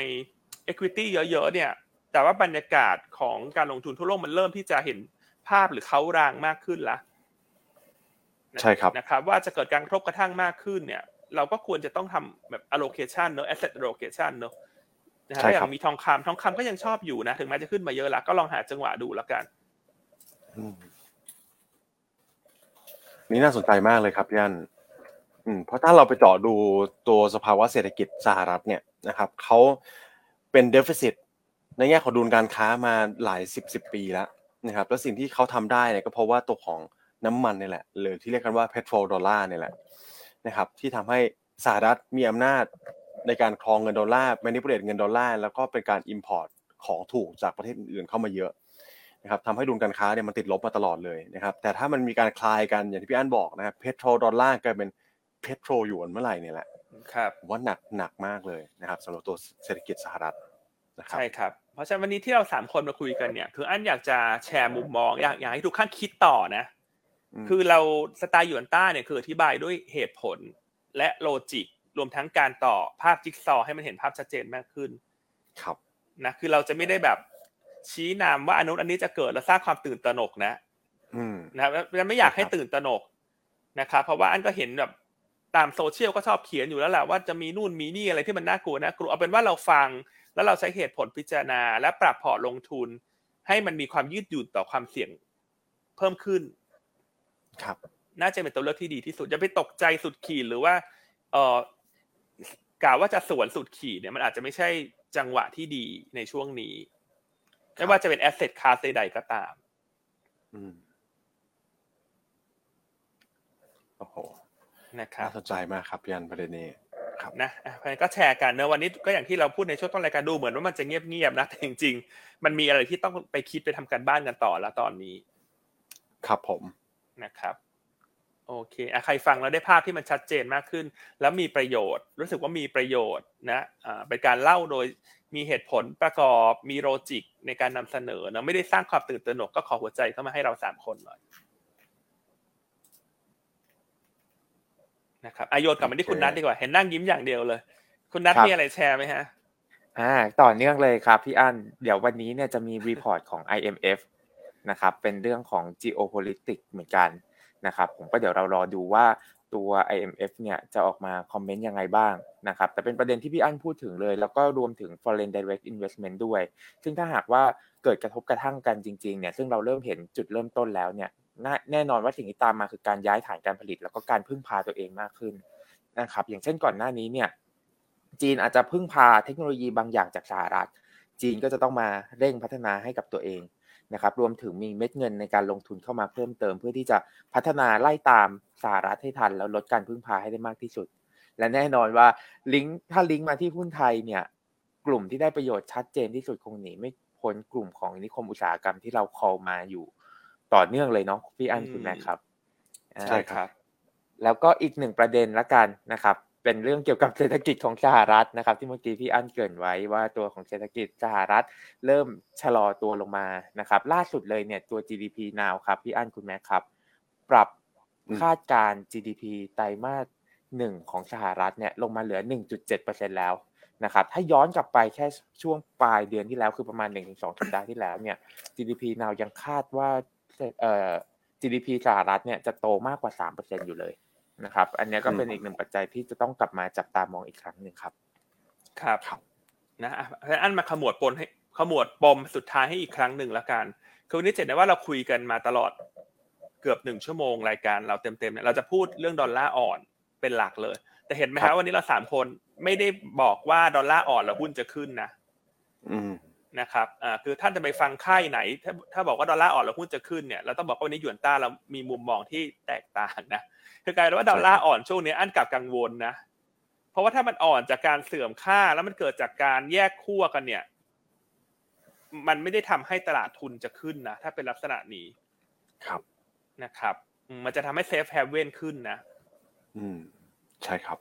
equity เยอะๆเนี่ย แต่ว่าบรรยากาศของการลงทุนทั่วโลกมันเริ่มที่จะเห็นภาพหรือเขารางมากขึ้นละใช่ครับนะครับ ว่าจะเกิดการกระทบกระทั่งมากขึ้นเนี่ย เราก็ควรจะต้องทำแบบ allocation เนอะ asset allocation เนอะนะฮะใช่อครับย่างมีทองคำทองคำก็ยังชอบอยู่นะ ถึงแม้จะขึ้นมาเยอะแล้วก็ลองหาจังหวะดูแล้วกันอืมนี่น่าสนใจมากเลยครับย่าน อืมเพราะถ้าเราไปเจาะดูตัวสภาวะเศรษฐกิจสหรัฐเนี่ยนะครับเขาเป็นเดฟ i ซิตในแง่ของดุลการค้ามาหลายสิบสิบปีแล้วนะครับแล้วสิ่งที่เขาทำได้เนี่ยก็เพราะว่าตัวของน้ำมันนี่แหละหรือที่เรียกกันว่า petrodollar เนี่ยแหละนะครับที่ทำให้สหรัฐมีอำนาจในการครองเงินดอลลาร์ manipulate เงินดอลลาร์แล้วก็เป็นการ import ของถูกจากประเทศอื่นๆเข้ามาเยอะนะครับทำให้ดุลการค้าเนี่ยมันติดลบมาตลอดเลยนะครับแต่ถ้ามันมีการคลายกันอย่างที่พี่อั้นบอกนะครับ petrodollar กลายเป็น petroyuan เมื่อไหร่เนี่ยแหละครับผมว่าหนักหนักมากเลยนะครับสำหรับตัวเศรษฐกิจสหรัฐนะครับใช่ครับเพราะฉะนั้นวันนี้ที่เราสามคนมาคุยกันเนี่ยคืออันอยากจะแชร์มุมมองอยากอยากให้ทุกท่านคิดต่อนะมคือเราสไตล์หยวนต้าเนี่ยคืออธิบายด้วยเหตุผลและโลจิกรวมทั้งการต่อภาพจิ๊กซอว์ให้มันเห็นภาพชัดเจนมากขึ้น ครับนะคือเราจะไม่ได้แบบชี้นำว่าอนนุนอันนี้จะเกิดแล้วสร้างความตื่นตระหนกนะอืมนะครับแล้วไม่อยากให้ครับตื่นตระหนกนะครับเพราะว่าอันก็เห็นแบบ ตามโซเชียลก็ชอบเขียนอยู่แล้วแหละว่าจะมีนู่นมีนี่อะไรที่มันน่ากลัวนะกลัวเอาเป็นว่าเราฟัง แล้วเราใช้เหตุผลพิจารณา และปรับพอร์ตลงทุน ให้มันมีความยืดหยุ่นต่อความเสี่ยงเพิ่มขึ้น ครับ น่าจะเป็นตัวเลือกที่ดีที่สุดอย่าไปตกใจสุดขีดหรือว่า เออกล่าวว่าจะสวนสุดขีดเนี่ยมันอาจจะไม่ใช่จังหวะที่ดีในช่วงนี้ไม่ว่าจะเป็น asset class ใดๆก็ตาม อืมโอ้โห นะครับน่าสนใจมากครับพี่อันประเด็นนี้ครับนะอะเพราะฉะนั้นก็แชร์กันเนอะวันนี้ก็อย่างที่เราพูดในช่วงต้นรายการดูเหมือนว่ามันจะเงียบๆนะแต่จริง ๆ มันมีอะไรที่ต้องไปคิดไปทำการบ้านกันต่อแล้วตอนนี้ ครับผมนะครับ โอเคอะใครฟังแล้วได้ภาพที่มันชัดเจนมากขึ้น แล้วมีประโยชน์ รู้สึกว่ามีประโยชน์นะอ่าเป็นการเล่าโดยมีเหตุผลประกอบมีโลจิกในการนำเสนอนะไม่ได้สร้างความตื่นตระหนกก็ขอหัวใจเข้ามาให้เราสามคนหน่อย นะครับอาโยนกลับมาที่คุณนัทดีกว่า เห็นนั่งยิ้มอย่างเดียวเลย คุณนัทครับมีอะไรแชร์ไหมฮะ อ่า ต่อเนื่องเลยครับพี่อั้นเดี๋ยววันนี้เนี่ยจะมี report ของ IMF นะครับ เป็นเรื่องของ geopolitics เหมือนกันนะครับ ผมก็เดี๋ยวเรารอดูว่าตัว IMF เนี่ยจะออกมา comment ยังไงบ้างนะครับ แต่เป็นประเด็นที่พี่อั้นพูดถึงเลย แล้วก็รวมถึง foreign direct investment ด้วย ซึ่งถ้าหากว่าเกิดกระทบกระทั่งกันจริงๆเนี่ย ซึ่งเราเริ่มเห็นจุดเริ่มต้นแล้วเนี่ยน่า แน่นอนว่าสิ่งที่ตามมาคือการย้ายฐานการผลิต แล้วก็การพึ่งพาตัวเองมากขึ้นนะครับ อย่างเช่นก่อนหน้านี้เนี่ย จีนอาจจะพึ่งพาเทคโนโลยีบางอย่างจากสหรัฐ จีนก็จะต้องมาเร่งพัฒนาให้กับตัวเองนะครับ รวมถึงมีเม็ดเงินในการลงทุนเข้ามาเพิ่มเติม เพื่อที่จะพัฒนาไล่ตามสหรัฐให้ทัน แล้วลดการพึ่งพาให้ได้มากที่สุด และแน่นอนว่าลิงก์ถ้าลิงก์มาที่หุ้นไทยเนี่ย กลุ่มที่ได้ประโยชน์ชัดเจนที่สุดคงหนีไม่พ้นกลุ่มของนิคมอุตสาหกรรมที่เรา call มาอยู่ ต่อเนื่องเลยเนาะพี่อันอืมคุณแม่ครับอ่าใช่ครับ แล้วก็อีกหนึ่งประเด็นละกันนะครับ เป็นเรื่องเกี่ยวกับเศรษฐกิจของสหรัฐนะครับ ที่เมื่อกี้พี่อั้นเกรินไว้ว่าตัวของเศรษฐกิจสหรัฐ เริ่มชะลอตัวลงมานะครับ ล่าสุดเลยเนี่ยตัว GDP now ครับพี่อั้นคุณแม่ครับ ปรับอืมคาดการณ์ GDP ไตรมาสหนึ่งของสหรัฐเนี่ยลงมาเหลือ 1.7%แล้วนะครับ ถ้าย้อนกลับไปแค่ช่วงปลายเดือนที่แล้วคือประมาณ 1-2 สัปดาห์ที่แล้วเนี่ย GDP now ยังคาดว่า เอ่อ GDP สหรัฐเนี่ยจะโตมากกว่า3%อยู่เลยนะครับ อันเนี้ยก็เป็นอีกหนึ่งปัจจัยที่จะต้องกลับมาจับตามองอีกครั้งหนึ่งครับ ครับครับนะอะเพราะฉะนั้นอันมาขมวดปนให้ขมวดปมสุดท้ายให้อีกครั้งหนึ่งแล้วกันคือวันนี้เจ็ดได้ว่าเราคุยกันมาตลอดเกือบหนึ่งชั่วโมงรายการเราเต็มๆเนี่ยเราจะพูดเรื่องดอลลาร์อ่อนเป็นหลักเลย แต่เห็นไหมครัฮะบวันนี้เราสามคนไม่ได้บอกว่าดอลลาร์อ่อนแล้วหุ้นจะขึ้นนะอืม นะครับอ่าคือท่านจะไปฟังค่ายไหน ถ้าถ้าบอกว่าดอลลาร์อ่อนแล้วหุ้นจะขึ้นเนี่ยเราต้องบอกว่าวันนี้หยวนต้าเรามีมุมมองที่แตกต่างนะคือกลายเป็นว่าดอลลาร์อ่อนช่วงนี้อันกลับกังวลนะเพราะว่าถ้ามันอ่อนจากการเสื่อมค่าแล้วมันเกิดจากการแยกขั้วกันเนี่ย มันไม่ได้ทำให้ตลาดทุนจะขึ้นนะถ้าเป็นลักษณะนี้ครับนะครับอืมมันจะทำให้ safe haven ขึ้นนะ อืม ใช่ครับ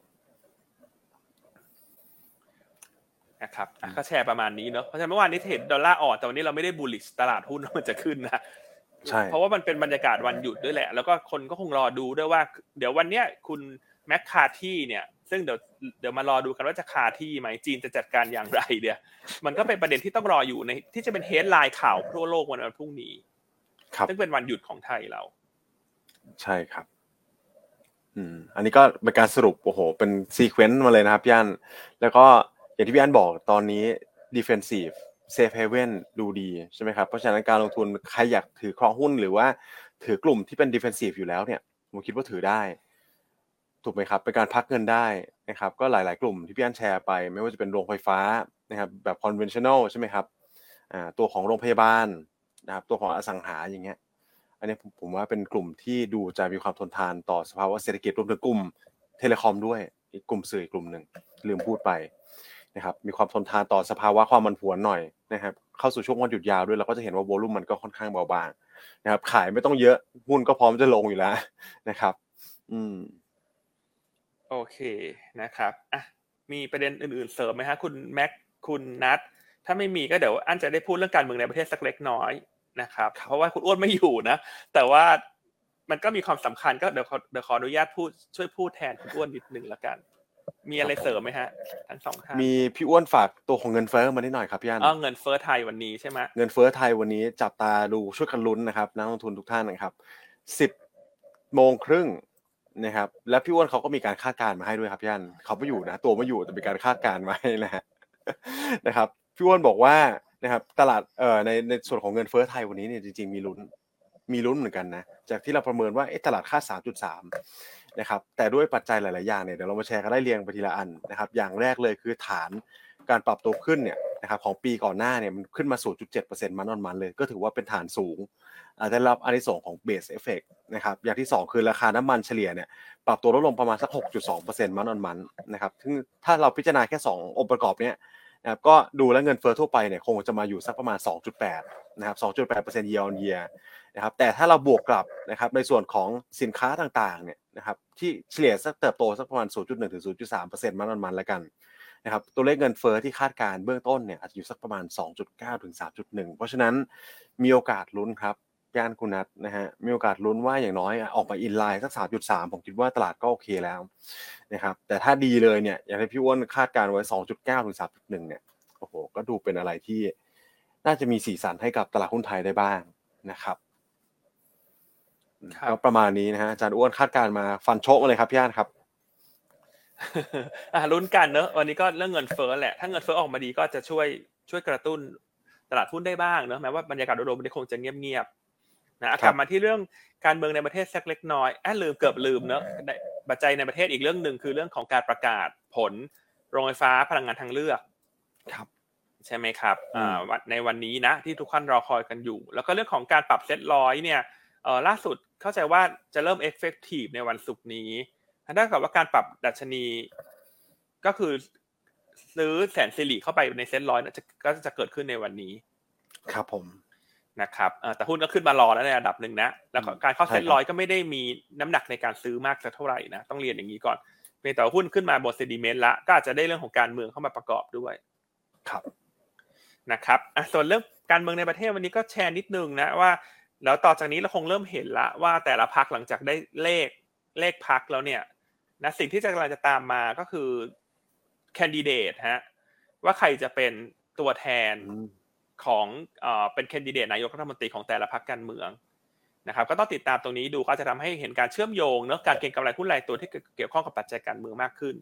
นะครับอะก็แชร์ประมาณนี้เนอะเพราะฉะนั้นเมื่อวานนี้เห็นดอลลาร์อ่อนแต่วันนี้เราไม่ได้ bullish ตลาดหุ้นว่ามันจะขึ้นนะใช่เพราะว่ามันเป็นบรรยากาศวันหยุดด้วยแหละ แล้วก็คนก็คงรอดูด้วยว่า เดี๋ยววันเนี้ยคุณแมคคาร์ธีเนี่ย ซึ่งเดี๋ยวเดี๋ยวมารอดูกันว่าจะคาที่ไหมจีนจะจัดการอย่างไรเดียมันก็เป็นประเด็นที่ต้องรออยู่ใน ที่จะเป็น headline ข่าวทั่วโลกวันวันพรุ่งนี้ครับซึ่งเป็นวันหยุดของไทยเรา ใช่ครับ อืม อันนี้ก็เป็นการสรุปโอ้โห เป็นซีเควนต์มาเลยนะครับพี่อันแล้วก็ อย่างที่พี่อันบอกตอนนี้ defensive safe haven ดูดีใช่ไหมครับ เพราะฉะนั้นการลงทุนใครอยากถือครองหุ้นหรือว่าถือกลุ่มที่เป็น defensive อยู่แล้วเนี่ยผมคิดว่าถือได้ ถูกไหมครับเป็นการพักเงินได้นะครับก็หลาย ๆ กลุ่มที่พี่อันแชร์ไป ไม่ว่าจะเป็นโรงไฟฟ้านะครับแบบ conventional ใช่ไหมครับตัวของโรงพยาบาลนะครับตัวของอสังหาอย่างเงี้ยอันนี้ผมผมว่าเป็นกลุ่มที่ดูจะมีความทนทานต่อสภาวะเศรษฐกิจรวมถึงกลุ่มเทเลคอมด้วยอีกกลุ่มสื่ออีกกลุ่มหนึ่งลืมพูดไป นะครับมีความทนทานต่อสภาวะความมันผวนหน่อยนะครับเข้าสู่ช่วงวันหยุดยาวด้วยเราก็จะเห็นว่าโวลุ่มมันก็ค่อนข้างเบาบางนะครับขายไม่ต้องเยอะหุ้นก็พร้อมจะลงอยู่แล้วนะครับ อืม โอเคนะครับอะมีประเด็นอื่นๆเสริมไหมฮะคุณแม็กคุณนัทถ้าไม่มีก็เดี๋ยวอันจะได้พูดเรื่องการเมืองในประเทศสักเล็กน้อยนะครับเพราะว่าคุณอ้วนไม่อยู่นะแต่ว่ามันก็มีความสำคัญก็เดี๋ยวขอเดี๋ยวขออนุญาตพูดช่วยพูดแทนคุณอ้วนนิดนึงละกัน มีอะไรเสริมไหมฮะทั้งสองท่านมีพี่อ้วนฝากตัวของเงินเฟ้อมานิดหน่อยครับพี่อันอ๋อเงินเฟ้อไทยวันนี้ใช่ไหมเงินเฟ้อไทยวันนี้จับตาดูช่วยกันลุ้นนะครับนักลงทุนทุกท่านนะครับสิบโมงครึ่งนะครับ และพี่อ้วนเขาก็มีการคาดการณ์มาให้ด้วยครับพี่อันเขาไม่อยู่นะ ตัวไม่อยู่แต่มีการคาดการณ์มาให้นะฮะนะครับพี่อ้วนบอกว่านะครับตลาดเอ่อในในส่วนของเงินเฟ้อไทยวันนี้เนี่ยจริงๆมีลุ้นมีลุ้นเหมือนกันนะจากที่เราประเมินว่าเอ๊ะตลาดคาด3.3 นะครับแต่ด้วยปัจจัยหลาย ๆ อย่างเนี่ยเดี๋ยวเรามาแชร์กันได้เรียงไปทีละอันนะครับอย่างแรกเลยคือฐานการปรับตัวขึ้นเนี่ยนะครับของปีก่อนหน้าเนี่ยมันขึ้นมา 0.7%มันนอนมันเลย ก็ถือว่าเป็นฐานสูงอาจจะได้รับอานิสงส์ของ base effect นะครับอย่างที่ 2 คือราคาน้ำมันเฉลี่ยเนี่ยปรับตัวลดลงประมาณสัก 6.2% month on month นะครับซึ่งถ้าเราพิจารณาแค่ 2 องค์ประกอบเนี้ยนะครับก็ดูแล้วเงินเฟ้อทั่วไปเนี่ยคงจะมาอยู่สักประมาณ 2.8 นะครับ 2.8% year on year นะครับแต่ถ้าเราบวกกลับนะครับในส่วนของสินค้าต่าง ๆ เนี่ย นะครับที่เฉลี่ยสักเติบโตสักประมาณ 0.1 ถึง 0.3% month on month แล้วกันนะครับตัวเลขเงินเฟ้อที่คาดการณ์เบื้องต้นเนี่ยอาจจะอยู่สักประมาณ 2.9 ถึง 3.1 เพราะฉะนั้นมีโอกาสลุ้นครับย่านคุณนัทนะฮะมีโอกาสลุ้นว่าอย่างน้อยออกมาอินไลน์สัก 3.3 ผมคิดว่าตลาดก็โอเคแล้วนะครับแต่ถ้าดีเลยเนี่ยอย่างที่พี่อ้วนคาดการณ์ไว้ 2.9 ถึง 3.1 เนี่ยโอ้โหก็ดูเป็นอะไรที่น่าจะมีสีสันให้กับตลาดหุ้นไทยได้บ้างนะครับ ก็ประมาณนี้นะฮะอาจารย์อ้วนคาดการณ์มาฟันโชกมาเลยครับพี่อันครับอะลุ้นกันเนอะวันนี้ก็เรื่องเงินเฟ้อแหละ ถ้าเงินเฟ้อออกมาดีก็จะช่วยช่วยกระตุ้นตลาดหุ้นได้บ้างเนอะแม้ว่าบรรยากาศโดยรวมมันคงจะเงียบๆนะอะคกรับลับมาที่เรื่องการเมืองในประเทศสักเล็กน้อยแอบลืมเกือบลืมเนอะในปัจจัยในประเทศอีกเรื่องหนึ่งคือเรื่องของการประกาศผลโรงไฟฟ้าพลังงานทางเลือกครับใช่ไหมครับอืมอ่าวันในวันนี้นะที่ทุกท่านรอคอยกันอยู่ แล้วก็เรื่องของการปรับเซ็ตร้อยเนี่ยเอ่อล่าสุด เข้าใจว่าจะเริ่ม effective ในวันศุกร์นี้เท่ากับว่าการปรับดัชนีก็คือซื้อแสนสิริเข้าไปในเซ็ตร้อยเนี่ยจะก็จะเกิดขึ้นในวันนี้ ครับผมนะครับเอ่อแต่หุ้นก็ขึ้นมารอแล้วในระดับหนึ่งนะ แล้วก็การเข้าเซ็ตใช่ครับร้อยก็ไม่ได้มีน้ำหนักในการซื้อมากสักเท่าไหร่นะ ต้องเรียนอย่างนี้ก่อนเพียงแต่ว่าหุ้นขึ้นมาบน sentiment ละก็อาจจะได้เรื่องของการเมืองเข้ามาประกอบด้วย ครับ นะครับอะส่วนเรื่องการเมืองในประเทศวันนี้ก็แชร์นิดนึงนะว่า แล้วต่อจากนี้เราคงเริ่มเห็นละว่าแต่ละพักหลังจากได้เลขเลขพักแล้วเนี่ยนะสิ่งที่จะกำลังจะตามมาก็คือแคนดิเดตฮะว่าใครจะเป็นตัวแทนอืมของเอ่อเป็นแคนดิเดตนายกรัฐมนตรีของแต่ละพรรคการเมืองนะครับก็ต้องติดตามตรงนี้ดูก็จะทำให้เห็นการเชื่อมโยงเนอะการเก็งกำไรหุ้นรายตัวที่เกี่ยวข้องกับปัจจัยการเมืองมากขึ้น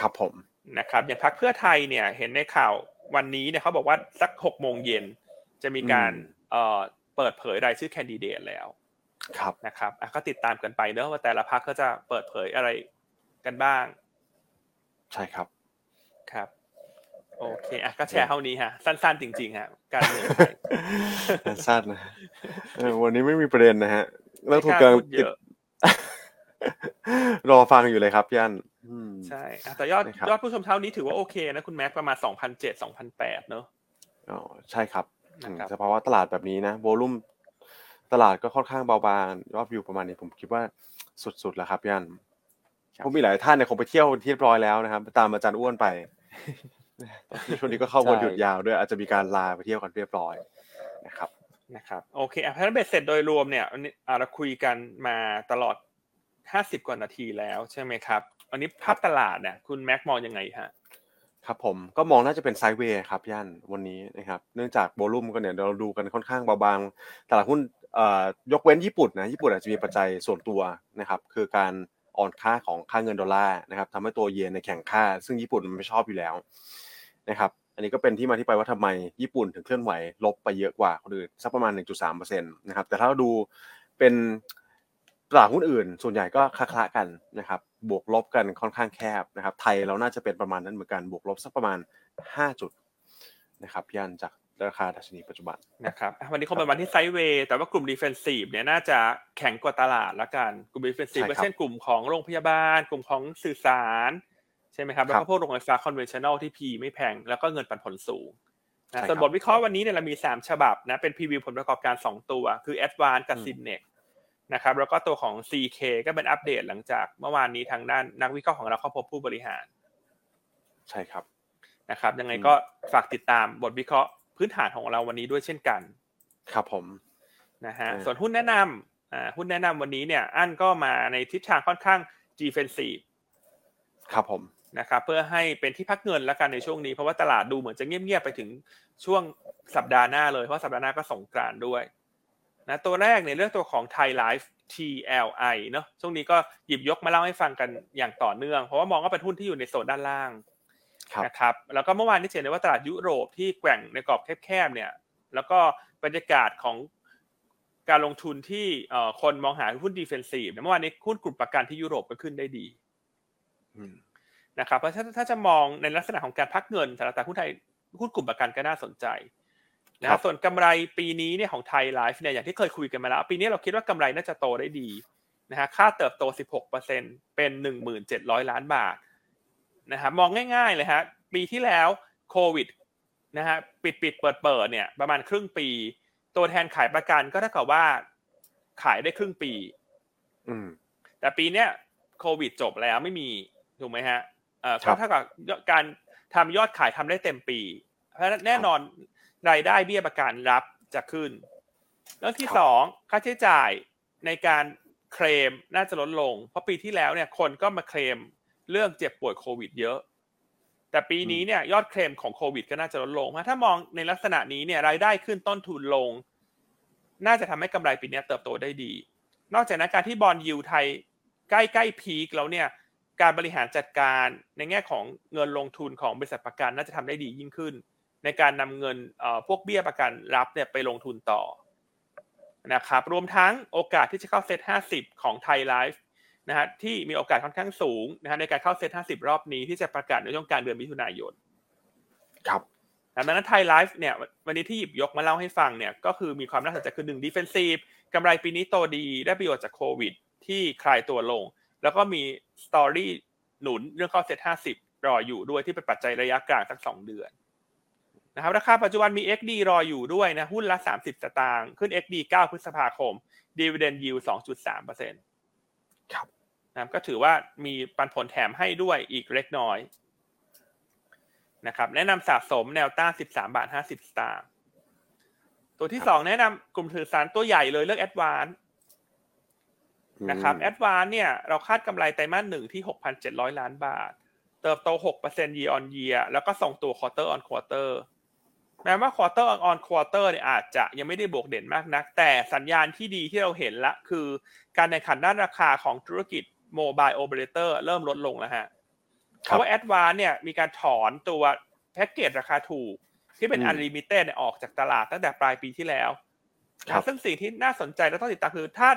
ครับผมนะครับอย่างพรรคเพื่อไทยเนี่ยเห็นในข่าววันนี้เนี่ยเขาบอกว่าสักหกโมงเย็นจะมีการอืม เอ่อเปิดเผยรายชื่อแคนดิเดตแล้วครับนะครับอะก็ติดตามกันไปเนอะว่าแต่ละพรรคก็จะเปิดเผยอะไรกันบ้าง ใช่ครับครับ โอเคอะก็แชร์เท่านี้ฮะ สั้นๆ จริงๆฮะการเมืองไทยสั้นนะเออวันนี้ไม่มีประเด็นนะฮะแล้วไม่ถูกกล้าการพูดเยติดอะรอฟังอยู่เลยครับพี่อันอืมใช่อะแต่ยอดนะครับยอดผู้ชมเท่านี้ถือว่าโอเคนะคุณแม็กประมาณสองพันเจ็ดสองพันแปดเนอะอ๋อใช่ครับ นะครับสภาวะตลาดแบบนี้นะโวลุ่มตลาดก็ค่อนข้างเบาบางยอดวิวประมาณนี้ผมคิดว่าสุดๆแล้วครับพี่อันครับผมมีหลายท่านเนี่ยคงไปเที่ยวที่เรียบร้อยแล้วนะครับตามอาจารย์อ้วนไปช่วงนี้ก็เข้าวันหยุดยาวด้วยอาจจะมีการลาไปเที่ยวกันเรียบร้อยนะครับนะครับโอเคอะเพราะฉะนั้นเบ็ดเสร็จโดยรวมเนี่ยวันนี้อะเราคุยกันมาตลอด50กว่านาทีแล้วใช่ไหมครับวันนี้ภาพตลาดเนี่ยคุณแม็กมองยังไงฮะ ครับผมก็มองน่าจะเป็นไซด์เวย์ครับย่านวันนี้นะครับเนื่องจากโวลุ่มก็เนี่ยเราดูกันค่อนข้างเบาบางตลาดหุ้นเอ่อยกเว้นญี่ปุ่นนะญี่ปุ่นอาจจะมีปัจจัยส่วนตัวนะครับคือการอ่อนค่าของค่าเงินดอลลาร์นะครับทำให้ตัวเยนในแข่งค่า ซึ่งญี่ปุ่นมันไม่ชอบอยู่แล้วนะครับอันนี้ก็เป็นที่มาที่ไปว่าทำไมญี่ปุ่นถึงเคลื่อนไหวลบไปเยอะกว่าคนอื่นสักประมาณ 1.3%นะครับแต่ถ้าเราดูเป็นตลาดหุ้นอื่น ส่วนใหญ่ก็คละๆกันนะครับ บวกลบกันค่อนข้างแคบนะครับ ไทยเราน่าจะเป็นประมาณนั้นเหมือนกันบวกลบสักประมาณ 5 จุดนะครับพี่อันจากราคาดัชนีปัจจุบันนะครับอะวันนี้คงเป็นวันที่ sideway แต่ว่ากลุ่ม defensive เนี่ยน่าจะแข็งกว่าตลาดละกันกลุ่ม defensive ใช่ครัก็บเช่นกลุ่มของโรงพยาบาล กลุ่มของสื่อสารใช่ไหมครับแล้วครับก็พวกโรงไฟฟ้า conventional ที่ PE ไม่แพงแล้วก็เงินปันผลสูงใช่นะครับส่วนบทวิเคราะห์วันนี้เนี่ยเรามี 3 ฉบับนะเป็นพรีวิวผลประกอบการ 2 ตัว คือ a d v a n c e กับอืม s y n e x นะครับแล้วก็ตัวของ CK ก็เป็นอัปเดตหลังจากเมื่อวานนี้ทางด้านนักวิเคราะห์ของเราเข้าพบผู้บริหาร ใช่ครับนะครับยังไงอืมก็ฝากติดตามบทวิเคราะห์พื้นฐานของเราวันนี้ด้วยเช่นกัน ครับผมนะฮะเออส่วนหุ้นแนะนำอ่าหุ้นแนะนำวันนี้เนี่ยอันก็มาในทิศทางค่อนข้าง defensive ครับผมนะครับเพื่อให้เป็นที่พักเงินแล้วกันในช่วงนี้เพราะว่าตลาดดูเหมือนจะเงียบๆไปถึงช่วงสัปดาห์หน้าเลยเพราะสัปดาห์หน้าก็สงกรานต์ด้วย นะตัวแรกในยเรื่องตัวของ Thai Life TLI เนาะช่วงนี้ก็หยิบยกมาเล่าให้ฟังกันอย่างต่อเนื่อง เพราะว่ามองว่าเป็นหุ้นที่อยู่ในโซนด้านล่างครับนะครับแล้วก็เมื่อวานนี้เห็นได้ว่าตลาดยุโรปที่แกว่งในกรอบแคบๆเนี่ยแล้วก็บรรยากาศของการลงทุนที่เอ่อคนมองหาหุ้นดีเฟนซีฟเมื่อวานนี้หุ้นกลุ่มประกันที่ยุโรปก็ขึ้นได้ดีอืมนะครับเพราะถ้าถ้าจะมองในลักษณะของการพักเงินสำหรับตลาดหุ้นไทยหุ้นกลุ่มประกันก็น่าสนใจ นะส่วนกำไรปีนี้เนี่ยของไทยไลฟ์เนี่ยอย่างที่เคยคุยกันมาแล้ว ปีนี้เราคิดว่ากำไรน่าจะโตได้ดีนะฮะค่าเติบโต 16%เป็น1,700 ล้านบาทนะครับมองง่ายๆเลยฮะปีที่แล้วโควิดนะฮะปิดปิดเปิดเปิดเนี่ยประมาณครึ่งปี ตัวแทนขายประกันก็เท่ากับว่าขายได้ครึ่งปี อืม แต่ปีเนี้ยโควิดจบแล้วไม่มีถูกไหมฮะเอ่อครัก็บเท่ากับการทำยอดขายทำได้เต็มปี เพราะฉะนั้นแน่นอน รายได้เบี้ยประกันรับจะขึ้น เรื่องที่ครับสองค่าใช้จ่ายในการเคลมน่าจะลดลง เพราะปีที่แล้วเนี่ยคนก็มาเคลมเรื่องเจ็บป่วยโควิดเยอะ แต่ปีนี้เนี่ยยอดเคลมของโควิดก็น่าจะลดลงเพราะถ้ามองในลักษณะนี้เนี่ยรายได้ขึ้นต้นทุนลง น่าจะทำให้กำไรปีนี้เติบโตได้ดี นอกจากนั้นการที่บอลยูไทยใกล้ใกล้พีคแล้วเนี่ยการบริหารจัดการในแง่ของเงินลงทุนของบริษัทประกันน่าจะทำได้ดียิ่งขึ้น ในการนำเงินเอ่อพวกเบี้ยประกันรับเนี่ยไปลงทุนต่อนะครับรวมทั้งโอกาสที่จะเข้าเซ็ต50 ของไทยไลฟ์นะฮะที่มีโอกาสค่อนข้างสูงนะฮะในการเข้าเซ็ต50 รอบนี้ที่จะประกาศในช่วงกลารเดือนมิถุนายนครับดังนั้นไทยไลฟ์เนี่ยวันนี้ที่หยิบยกมาเล่าให้ฟังเนี่ยก็คือมีความน่าสนใจคือหนึ่ง defensive กำไรปีนี้โตดีได้ประโยชน์จากโควิด ที่คลายตัวลง แล้วก็มี story หนุนเรื่องเข้าเซ็ตห้าสิบรออยู่ด้วยที่เป็นปัจจัยระยะกลางสักสองเดือน นะครับราคาปัจจุบันมี XD รออยู่ด้วยนะหุ้นละ 30 สตางค์ขึ้น XD 9 พฤษภาคม Dividend Yield 2.3เปอร์เซ็นต์ครับนะครับก็ถือว่ามีปันผลแถมให้ด้วยอีกเล็กน้อยนะครับแนะนำสะสมแนวต้าน13 บาท 50 สตางค์ตัวที่สองแนะนำกลุ่มถือสารตัวใหญ่เลยเลือก Advance นะครับอืมแอดวานเนี่ยเราคาดกำไรไตรมาสหนึ่งที่ 6,700 ล้านบาท เติบโต 6% year on year แล้วก็ส่งตัว quarter on quarter แม้ว่า quarter on quarter เนี่ยอาจจะยังไม่ได้บวกเด่นมากนัก แต่สัญญาณที่ดีที่เราเห็นละคือ การแข่งขันด้านราคาของธุรกิจ mobile operator เริ่มลดลงแล้วฮะเพครับราะว่าแอดวานเนี่ยมีการถอนตัวแพ็กเกจราคาถูก ที่เป็นอืม unlimited เนี่ยออกจากตลาดตั้งแต่ปลายปีที่แล้วครับนะซึ่งสิ่งที่น่าสนใจและต้องติดตามคือถ้า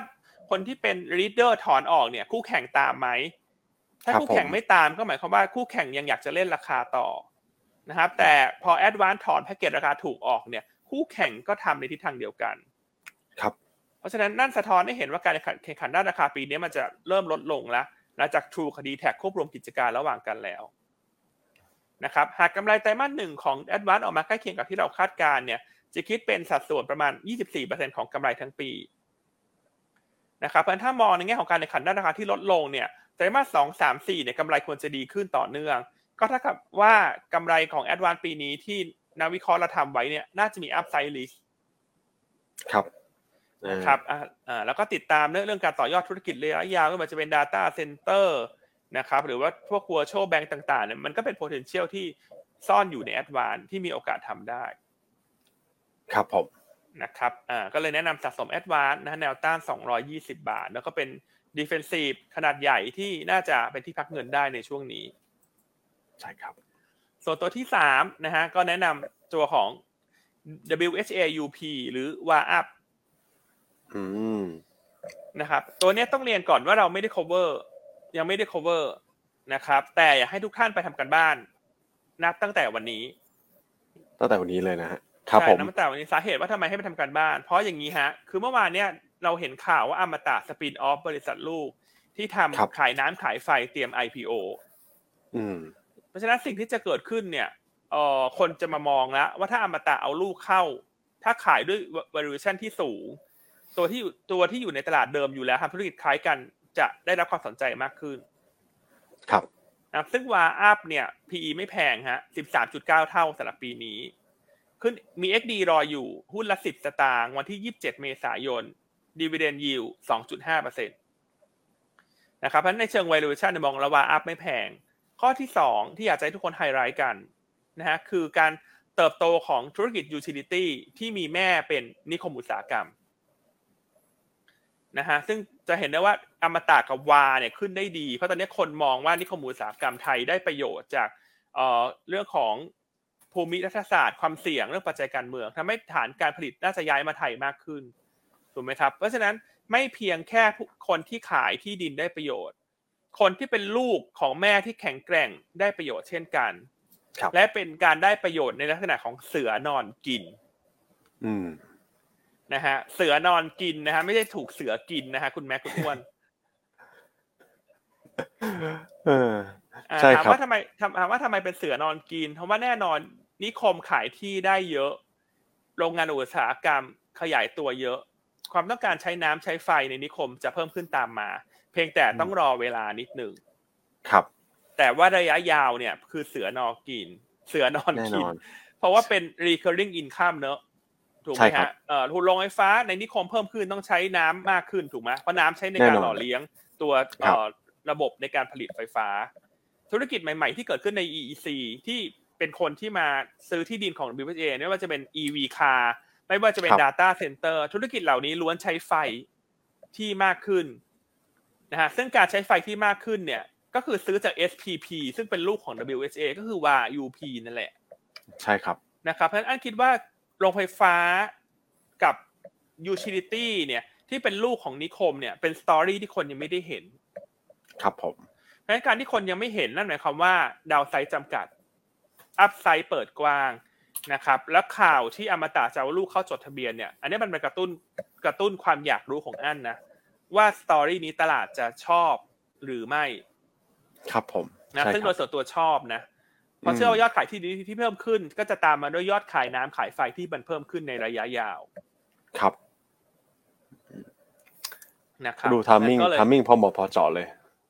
คนที่เป็น leader ถอนออกเนี่ย คู่แข่งตามไหม ถ้าครับคู่แข่งผมไม่ตามก็หมายความว่าคู่แข่งยังอยากจะเล่นราคาต่อ นะครับ แต่พอ Advance ถอนแพ็กเกจราคาถูกออกเนี่ย คู่แข่งก็ทำในทิศทางเดียวกัน ครับ เพราะฉะนั้นนั่นสะท้อนให้เห็นว่าการแข่งขันด้านราคาปีนี้มันจะเริ่มลดลงแล้วหลังจาก True คดีแท็กควบรวมกิจการระหว่างกันแล้วนะครับหากกำไรไตรมาสหนึ่งของ a d v a n c e ออกมาใกล้เคียงกับที่เราคาดการณ์เนี่ยจะคิดเป็นสัดส่วนประมาณ 24%ของกำไรทั้งปีนะครับเพราะฉะนั้นถ้ามองในแง่ของการแข่งขันด้านราคาที่ลดลงเนี่ยไตรมาสสองสามสี่เนี่ยกำไรควรจะดีขึ้นต่อเนื่อง ก็เท่ากับว่ากำไรของ a d v a n c e ปีนี้ที่นักวิเคราะห์เราทำไว้เนี่ยน่าจะมี upside risk ครับอ่านะครับอ่าอ่าแล้วก็ติดตามเรื่องเรื่องการต่อยอดธุรกิจระยะยาวไม่ว่าจะเป็น Data Center นะครับหรือว่าพวก virtual bank ต่างๆเนี่ยมันก็เป็น potential ที่ซ่อนอยู่ใน Advance ที่มีโอกาสทำได้ ครับผมนะครับอ่าก็เลยแนะนำสะสม Advance นะแนวต้าน 220 บาท แล้วก็เป็น defensive ขนาดใหญ่ที่น่าจะเป็นที่พักเงินได้ในช่วงนี้ ใช่ครับ ส่วนตัวที่3นะฮะก็แนะนำตัวของ WHAUP หรือ WAUP อืมนะครับ ตัวเนี้ยต้องเรียนก่อนว่าเราไม่ได้ cover ยังไม่ได้ cover นะครับ แต่อยากให้ทุกท่านไปทำกันบ้าน นับตั้งแต่วันนี้ ตั้งแต่วันนี้เลยนะฮะครับใช่ผมนับตั้งแต่วันนี้สาเหตุว่าทำไมให้ไปทำกันบ้าน เพราะอย่างนี้ฮะ คือเมื่อวานเนี้ยเราเห็นข่าวว่าอมตะสปินออฟบริษัทลูกที่ทำครับขายน้ำขายไฟเตรียม IPO อืม เพราะฉะนั้นสิ่งที่จะเกิดขึ้นเนี่ยเอ่อคนจะมามองแล้วว่าถ้าอมตะเอาลูกเข้า ถ้าขายด้วย valuation ที่สูง ตัวที่อยู่ตัวที่อยู่ในตลาดเดิมอยู่แล้วทำธุรกิจคล้ายกันจะได้รับความสนใจมากขึ้น ครับนะครับซึ่งวาอัพเนี่ย PE ไม่แพงฮะ 13.9 เท่าสำหรับปีนี้ ขึ้นมี XD รออยู่ หุ้นละ 10 สตางค์ วันที่ 27 เมษายน Dividend Yield 2.5%นะครับเพราะฉะนั้นในเชิง valuation เนี่ยมองแล้ววาอัพไม่แพง ข้อที่ 2 ที่อยากจะให้ทุกคนไฮไลท์กันนะฮะคือการเติบโตของธุรกิจ utility ที่มีแม่เป็นนิคมอุตสาหกรรมนะฮะซึ่งจะเห็นได้ว่าอมตะกับวาเนี่ยขึ้นได้ดี เพราะตอนนี้คนมองว่านิคมอุตสาหกรรมไทยได้ประโยชน์จากเอ่อเรื่องของภูมิรัฐศาสตร์ความเสี่ยงเรื่องปัจจัยการเมืองทำให้ฐานการผลิตน่าจะย้ายมาไทยมากขึ้นถูกไหมครับ เพราะฉะนั้นไม่เพียงแค่คนที่ขายที่ดินได้ประโยชน์ คนที่เป็นลูกของแม่ที่แข็งแกร่งได้ประโยชน์เช่นกันครับและเป็นการได้ประโยชน์ในลักษณะของเสือนอนกินอืมนะฮะ เสือนอนกินนะฮะ ไม่ใช่ถูกเสือกินนะฮะ คุณแม่คุณอ้วนเอออ่าใช่ถามครับว่าทำไมถามถามว่าทำไมเป็นเสือนอนกิน เพราะว่าแน่นอนนิคมขายที่ได้เยอะ โรงงานอุตสาหกรรมขยายตัวเยอะ ความต้องการใช้น้ำใช้ไฟในนิคมจะเพิ่มขึ้นตามมา เพียงแต่ต้องรอเวลานิดหนึ่งครับ แต่ว่าระยะยาวเนี่ยคือเสือนอนกิน เสือนอนแน่นกินอนเพราะว่าเป็น recurring income เนอะถูกไหมใช่ครัฮะบเอ่อทุนโรงไฟฟ้าในนิคมเพิ่มขึ้นต้องใช้น้ำมากขึ้นถูกไหมเพราะน้ำใช้ในการแน่นอนหล่อเลี้ยงตัวครับเอ่อระบบในการผลิตไฟฟ้า ธุรกิจใหม่ ๆ ที่เกิดขึ้นใน EEC ที่เป็นคนที่มาซื้อที่ดินของ BPA ไม่ว่าจะเป็น EV car ไม่ว่าจะเป็น Data Center ธุรกิจเหล่านี้ล้วนใช้ไฟที่มากขึ้น นะฮะซึ่งการใช้ไฟที่มากขึ้นเนี่ย ก็คือซื้อจาก SPP ซึ่งเป็นลูกของ WHA ก็คือ WUP นั่นแหละ ใช่ครับนะครับเพราะฉะนั้นอันคิดว่าโรงไฟฟ้ากับ utility เนี่ย ที่เป็นลูกของนิคมเนี่ย เป็นสตอรี่ที่คนยังไม่ได้เห็น ครับผมเพราะฉะนั้นการที่คนยังไม่เห็นนั่นหมายความว่าดาวไซด์จำกัดอัพไซด์เปิดกว้างนะครับ แล้วข่าวที่อมตะจะเอาลูกเข้าจดทะเบียนเนี่ย อันนี้มันเป็นกระตุ้นกระตุ้นความอยากรู้ของอันนะ ว่าสตอรี่นี้ตลาดจะชอบหรือไม่ ครับผมนะใช่ซึ่งคโดรับยส่วนตัวชอบนะเพราะเชื่อว่ายอดขายที่ดีที่เพิ่มขึ้น ก็จะตามมาด้วยยอดขายน้ำขายไฟที่มันเพิ่มขึ้นในระยะยาว ครับนะครับดู timing ก็เลย timingพอเหมาะพอเจาะเลย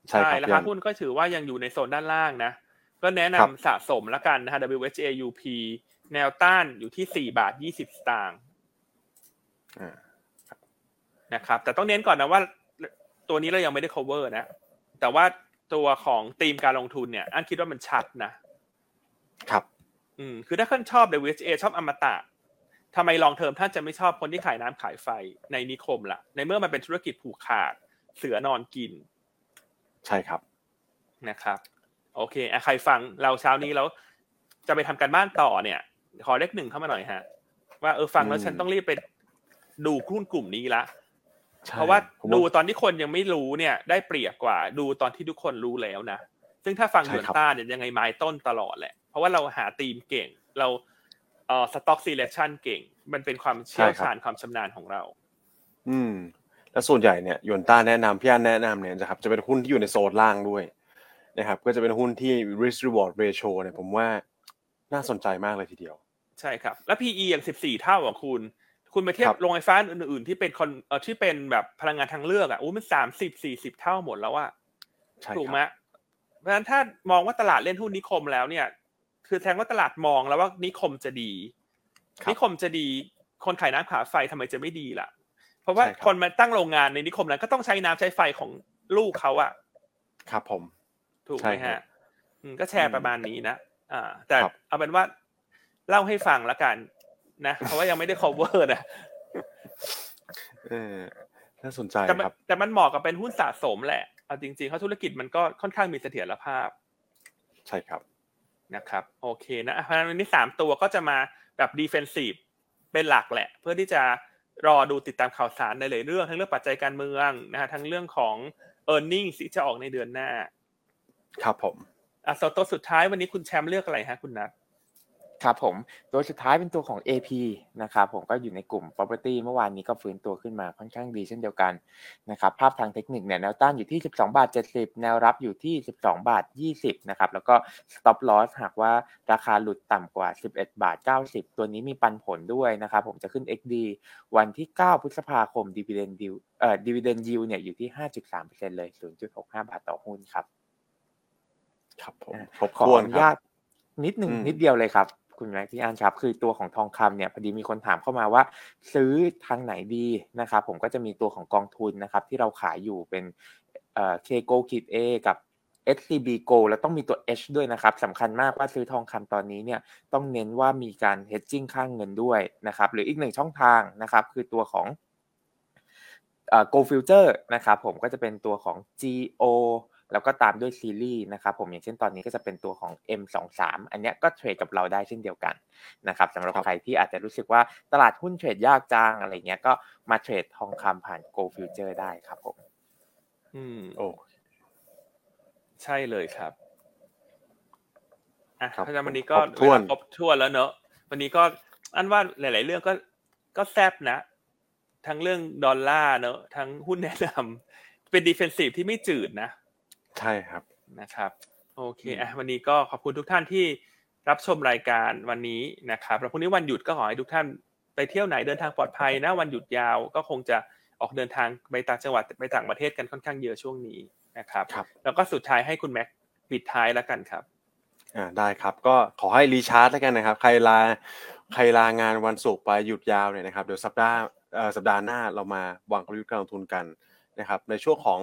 ใช่ครับราพี่คาอันราคาหุ้นก็ถือว่ายังอยู่ในโซนด้านล่างนะ ก็แนะนำครับสะสมแล้วกันนะฮะ WHAUP แนวต้านอยู่ที่สี่บาทยี่สิบสตางค์อ่า นะครับ แต่ต้องเน้นก่อนนะว่าตัวนี้เรายังไม่ได้ cover นะ แต่ว่าตัวของธีมการลงทุนเนี่ยอันคิดว่ามันชัดนะ ครับ อืม คือถ้าท่านชอบ WHA ชอบอมตะทำไมลองเทอมท่านจะไม่ชอบคนที่ขายน้ำขายไฟในนิคมล่ะ ในเมื่อมันเป็นธุรกิจผูกขาด เสือนอนกิน ใช่ครับ นะครับ โอเคอะใครฟังเราเช้านี้แล้ว จะไปทำการบ้านต่อเนี่ย ขอเลขหนึ่งเข้ามาหน่อยฮะ ว่าเออฟังแล้วอืมฉันต้องรีบไปดูหุ้นกลุ่มนี้ละใช่ เพราะว่าผมดูตอนที่คนยังไม่รู้เนี่ย ได้เปรียบกว่าดูตอนที่ทุกคนรู้แล้วนะซึ่งถ้าฟังใช่เหมือนครับต้าเนี่ยยังไงไม้ต้นตลอดแหละ เพราะว่าเราหาธีมเก่ง เราเอ่อ stock selection เก่ง มันเป็นความเชี่ยวชาญความชำนาญของเรา อืม แล้วส่วนใหญ่เนี่ยยนต้าแนะนำพี่อันแนะนำเนี่ยนะครับ จะเป็นหุ้นที่อยู่ในโซนล่างด้วยนะครับ ก็จะเป็นหุ้นที่ risk reward ratio เนี่ยผมว่าน่าสนใจมากเลยทีเดียว ใช่ครับ แล้ว PE อย่าง 14 เท่าของคุณ คุณไปเทียบครับโรงไฟฟ้าอื่นๆที่เป็นคอนเอ่อที่เป็นแบบพลังงานทางเลือกอะอู้มัน30 40เท่าหมดแล้วอะใช่ถูกไหมครับเพราะฉะนั้นถ้ามองว่าตลาดเล่นหุ้นนิคมแล้วเนี่ย คือแสดงว่าตลาดมองแล้วว่านิคมจะดีครับนิคมจะดี คนขายน้ำขาไฟทำไมจะไม่ดีล่ะ เพราะว่าใช่ครับคนมาตั้งโรงงานในนิคมนั้นก็ต้องใช้น้ำใช้ไฟของลูกเขาอะครับผม ถูกใช่ไหมครัฮะบอืมก็แชร์ประมาณนี้นะอ่า แต่ครับเอาเป็นว่าเล่าให้ฟังแล้วกัน นะเพราะว่ายังไม่ได้ cover นะเออน่าสนใจแต่มันครับแต่มันเหมาะกับเป็นหุ้นสะสมแหละเอาจริงๆเขาธุรกิจมันก็ค่อนข้างมีเสถียรภาพ ใช่ครับนะครับ โอเคนะเพราะฉะนั้นวันนี้สามตัวก็จะมาแบบ defensive เป็นหลักแหละ เพื่อที่จะรอดูติดตามข่าวสารในหลายเรื่อง ทั้งเรื่องปัจจัยการเมืองนะฮะทั้งเรื่องของ e a r n i n g ที่จะออกในเดือนหน้า ครับผมอะสตัวสุดท้ายวันนี้คุณแชมป์เลือกอะไรฮะคุณนัท ครับผมตัวสุดท้ายเป็นตัวของ AP นะครับผมก็อยู่ในกลุ่ม property เมื่อวานนี้ก็ฟื้นตัวขึ้นมาค่อนข้างดีเช่นเดียวกันนะครับภาพทางเทคนิคเนี่ยแนวต้านอยู่ที่ 12 บาท 70 แนวรับอยู่ที่ 12 บาท 20 นะครับแล้วก็ stop loss หากว่าราคาหลุดต่ำกว่า 11 บาท 90 ตัวนี้มีปันผลด้วยนะครับผมจะขึ้น XD วันที่ 9 พฤษภาคม dividend yield เอ่อ dividend yield เนี่ยอยู่ที่ 5.3%เลย 0.65 บาทต่อหุ้นครับครับผมอะครบขอถ้วอนนุครัญาบตนิดหนึ่งอืมนิดเดียวเลยครับ คุณแม็กพี่อันครับ คือตัวของทองคำเนี่ยพอดีมีคนถามเข้ามาว่า ซื้อทางไหนดีนะครับ ผมก็จะมีตัวของกองทุนนะครับ ที่เราขายอยู่เป็นเอ่อ K Go ขีด A กับ SCB Go แล้วต้องมีตัว H ด้วยนะครับสำคัญมากว่าซื้อทองคำตอนนี้เนี่ยต้องเน้นว่ามีการ hedging ข้างเงินด้วยนะครับ หรืออีกหนึ่งช่องทางนะครับ คือตัวของเอ่อ Go Future นะครับ ผมก็จะเป็นตัวของ GO แล้วก็ตามด้วยซีรีส์นะครับผมอย่างเช่นตอนนี้ก็จะเป็นตัวของ M23 อันเนี้ยก็เทรดกับเราได้เช่นเดียวกันนะครับสำหรับครับใครที่อาจจะรู้สึกว่าตลาดหุ้นเทรดยากจังอะไรเงี้ยก็มาเทรดทองคำผ่าน Go Future ได้ครับผม อืมโอ้ใช่เลยครับอะครับเพราะฉะนั้นวันนี้ก็ครบถ้วนเาครบถ้วนแล้วเนอะวันนี้ก็อันว่าหลาย ๆ เรื่องก็ก็แซบนะ ทั้งเรื่องดอลลาร์เนอะทั้งหุ้นแนะนำเป็น defensive ที่ไม่จืดนะ ใช่ครับ นะครับ โอเคอืมอะวันนี้ก็ขอบคุณทุกท่านที่รับชมรายการวันนี้นะครับแล้วพรุ่งนี้วันหยุดก็ขอให้ทุกท่านไปเที่ยวไหนเดินทางปลอดภัยนะวันหยุดยาวก็คงจะออกเดินทางไปต่างจังหวัดไปต่างประเทศกันค่อนข้างเยอะช่วงนี้นะครับครับแล้วก็สุดท้ายให้คุณแม็กปิดท้ายแล้วกันครับอ่าได้ครับก็ขอให้ recharge แล้วกันนะครับ ใครลาใครลางานวันศุกร์ไปหยุดยาวเนี่ยนะครับเดี๋ยวสัปดาห์เอ่อสัปดาห์หน้าเรามาวางกลยุทธ์การลงทุนกันนะครับในช่วงของ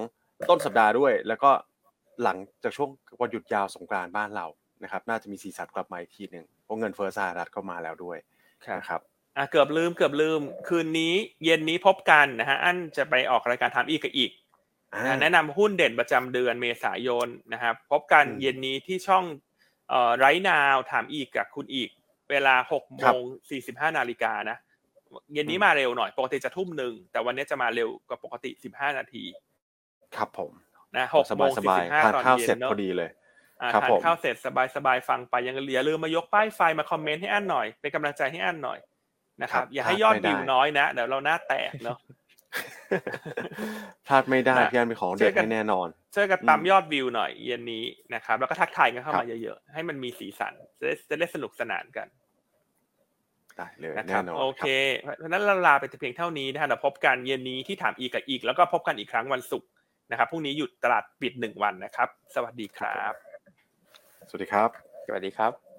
ต้นสัปดาห์ด้วย แล้วก็ หลังจากช่วงวันหยุดยาวสงกรานต์บ้านเรานะครับ น่าจะมีสีสันกลับมาอีกทีหนึ่งเพราะเงินเฟ้อสหรัฐก็มาแล้วด้วยนะครับอะเกือบลืมเกือบลืม คืนนี้เย็นนี้พบกันนะฮะอันจะไปออกรายการถามอีกกับอีกอ่านะแนะนำหุ้นเด่นประจำเดือนเมษายนนะครับพบกันอืมเย็นนี้ที่ช่องเอ่อไรนาวถามอีกกับคุณอีก เวลาหกโมครับงสี่สิบห้านาฬิกานะเย็นนี้อืมมาเร็วหน่อย ปกติจะทุ่มหนึ่งแต่วันนี้จะมาเร็วกว่าปกติสิบห้านาที ครับผม นะหกสโมบายงสสี่บายสิบห้าทานตอนข้าวเย็เสร็จนเนอะพอดีเลยอ่าครับทานผมข้าวเสร็จสบายสบายฟังไปยังอย่าลืมมายกป้ายไฟมาคอมเมนต์ให้อันหน่อยเป็นกำลังใจให้อันหน่อยนะครับครับอย่าให้พลาดยอดไม่วิวได้น้อยนะเดี๋ยวเราหน้าแตกเนาะพลาดไม่ได้นะพี่อันเป็นของช่เด็วดยกันให้แน่นอนช่วยกันอืมตามยอดวิวหน่อยเย็นนี้นะครับ แล้วก็ทักทายกันเข้าครัมาบเยอะๆ ให้มันมีสีสันจะได้จะได้สนุกสนานกันได้เลยนะคแน่รับนอนโอเคเพราะฉะนั้นเราลาไปแต่เพียงเท่านี้นะฮะเราพบกันเย็นนี้ที่ถามอีกกับอีก แล้วก็พบกันอีกครั้งวันศุกร์ นะครับพรุ่งนี้หยุดตลาดปิดหนึ่งวันนะครับ สวัสดีครับ สวัสดีครับ สวัสดีครับ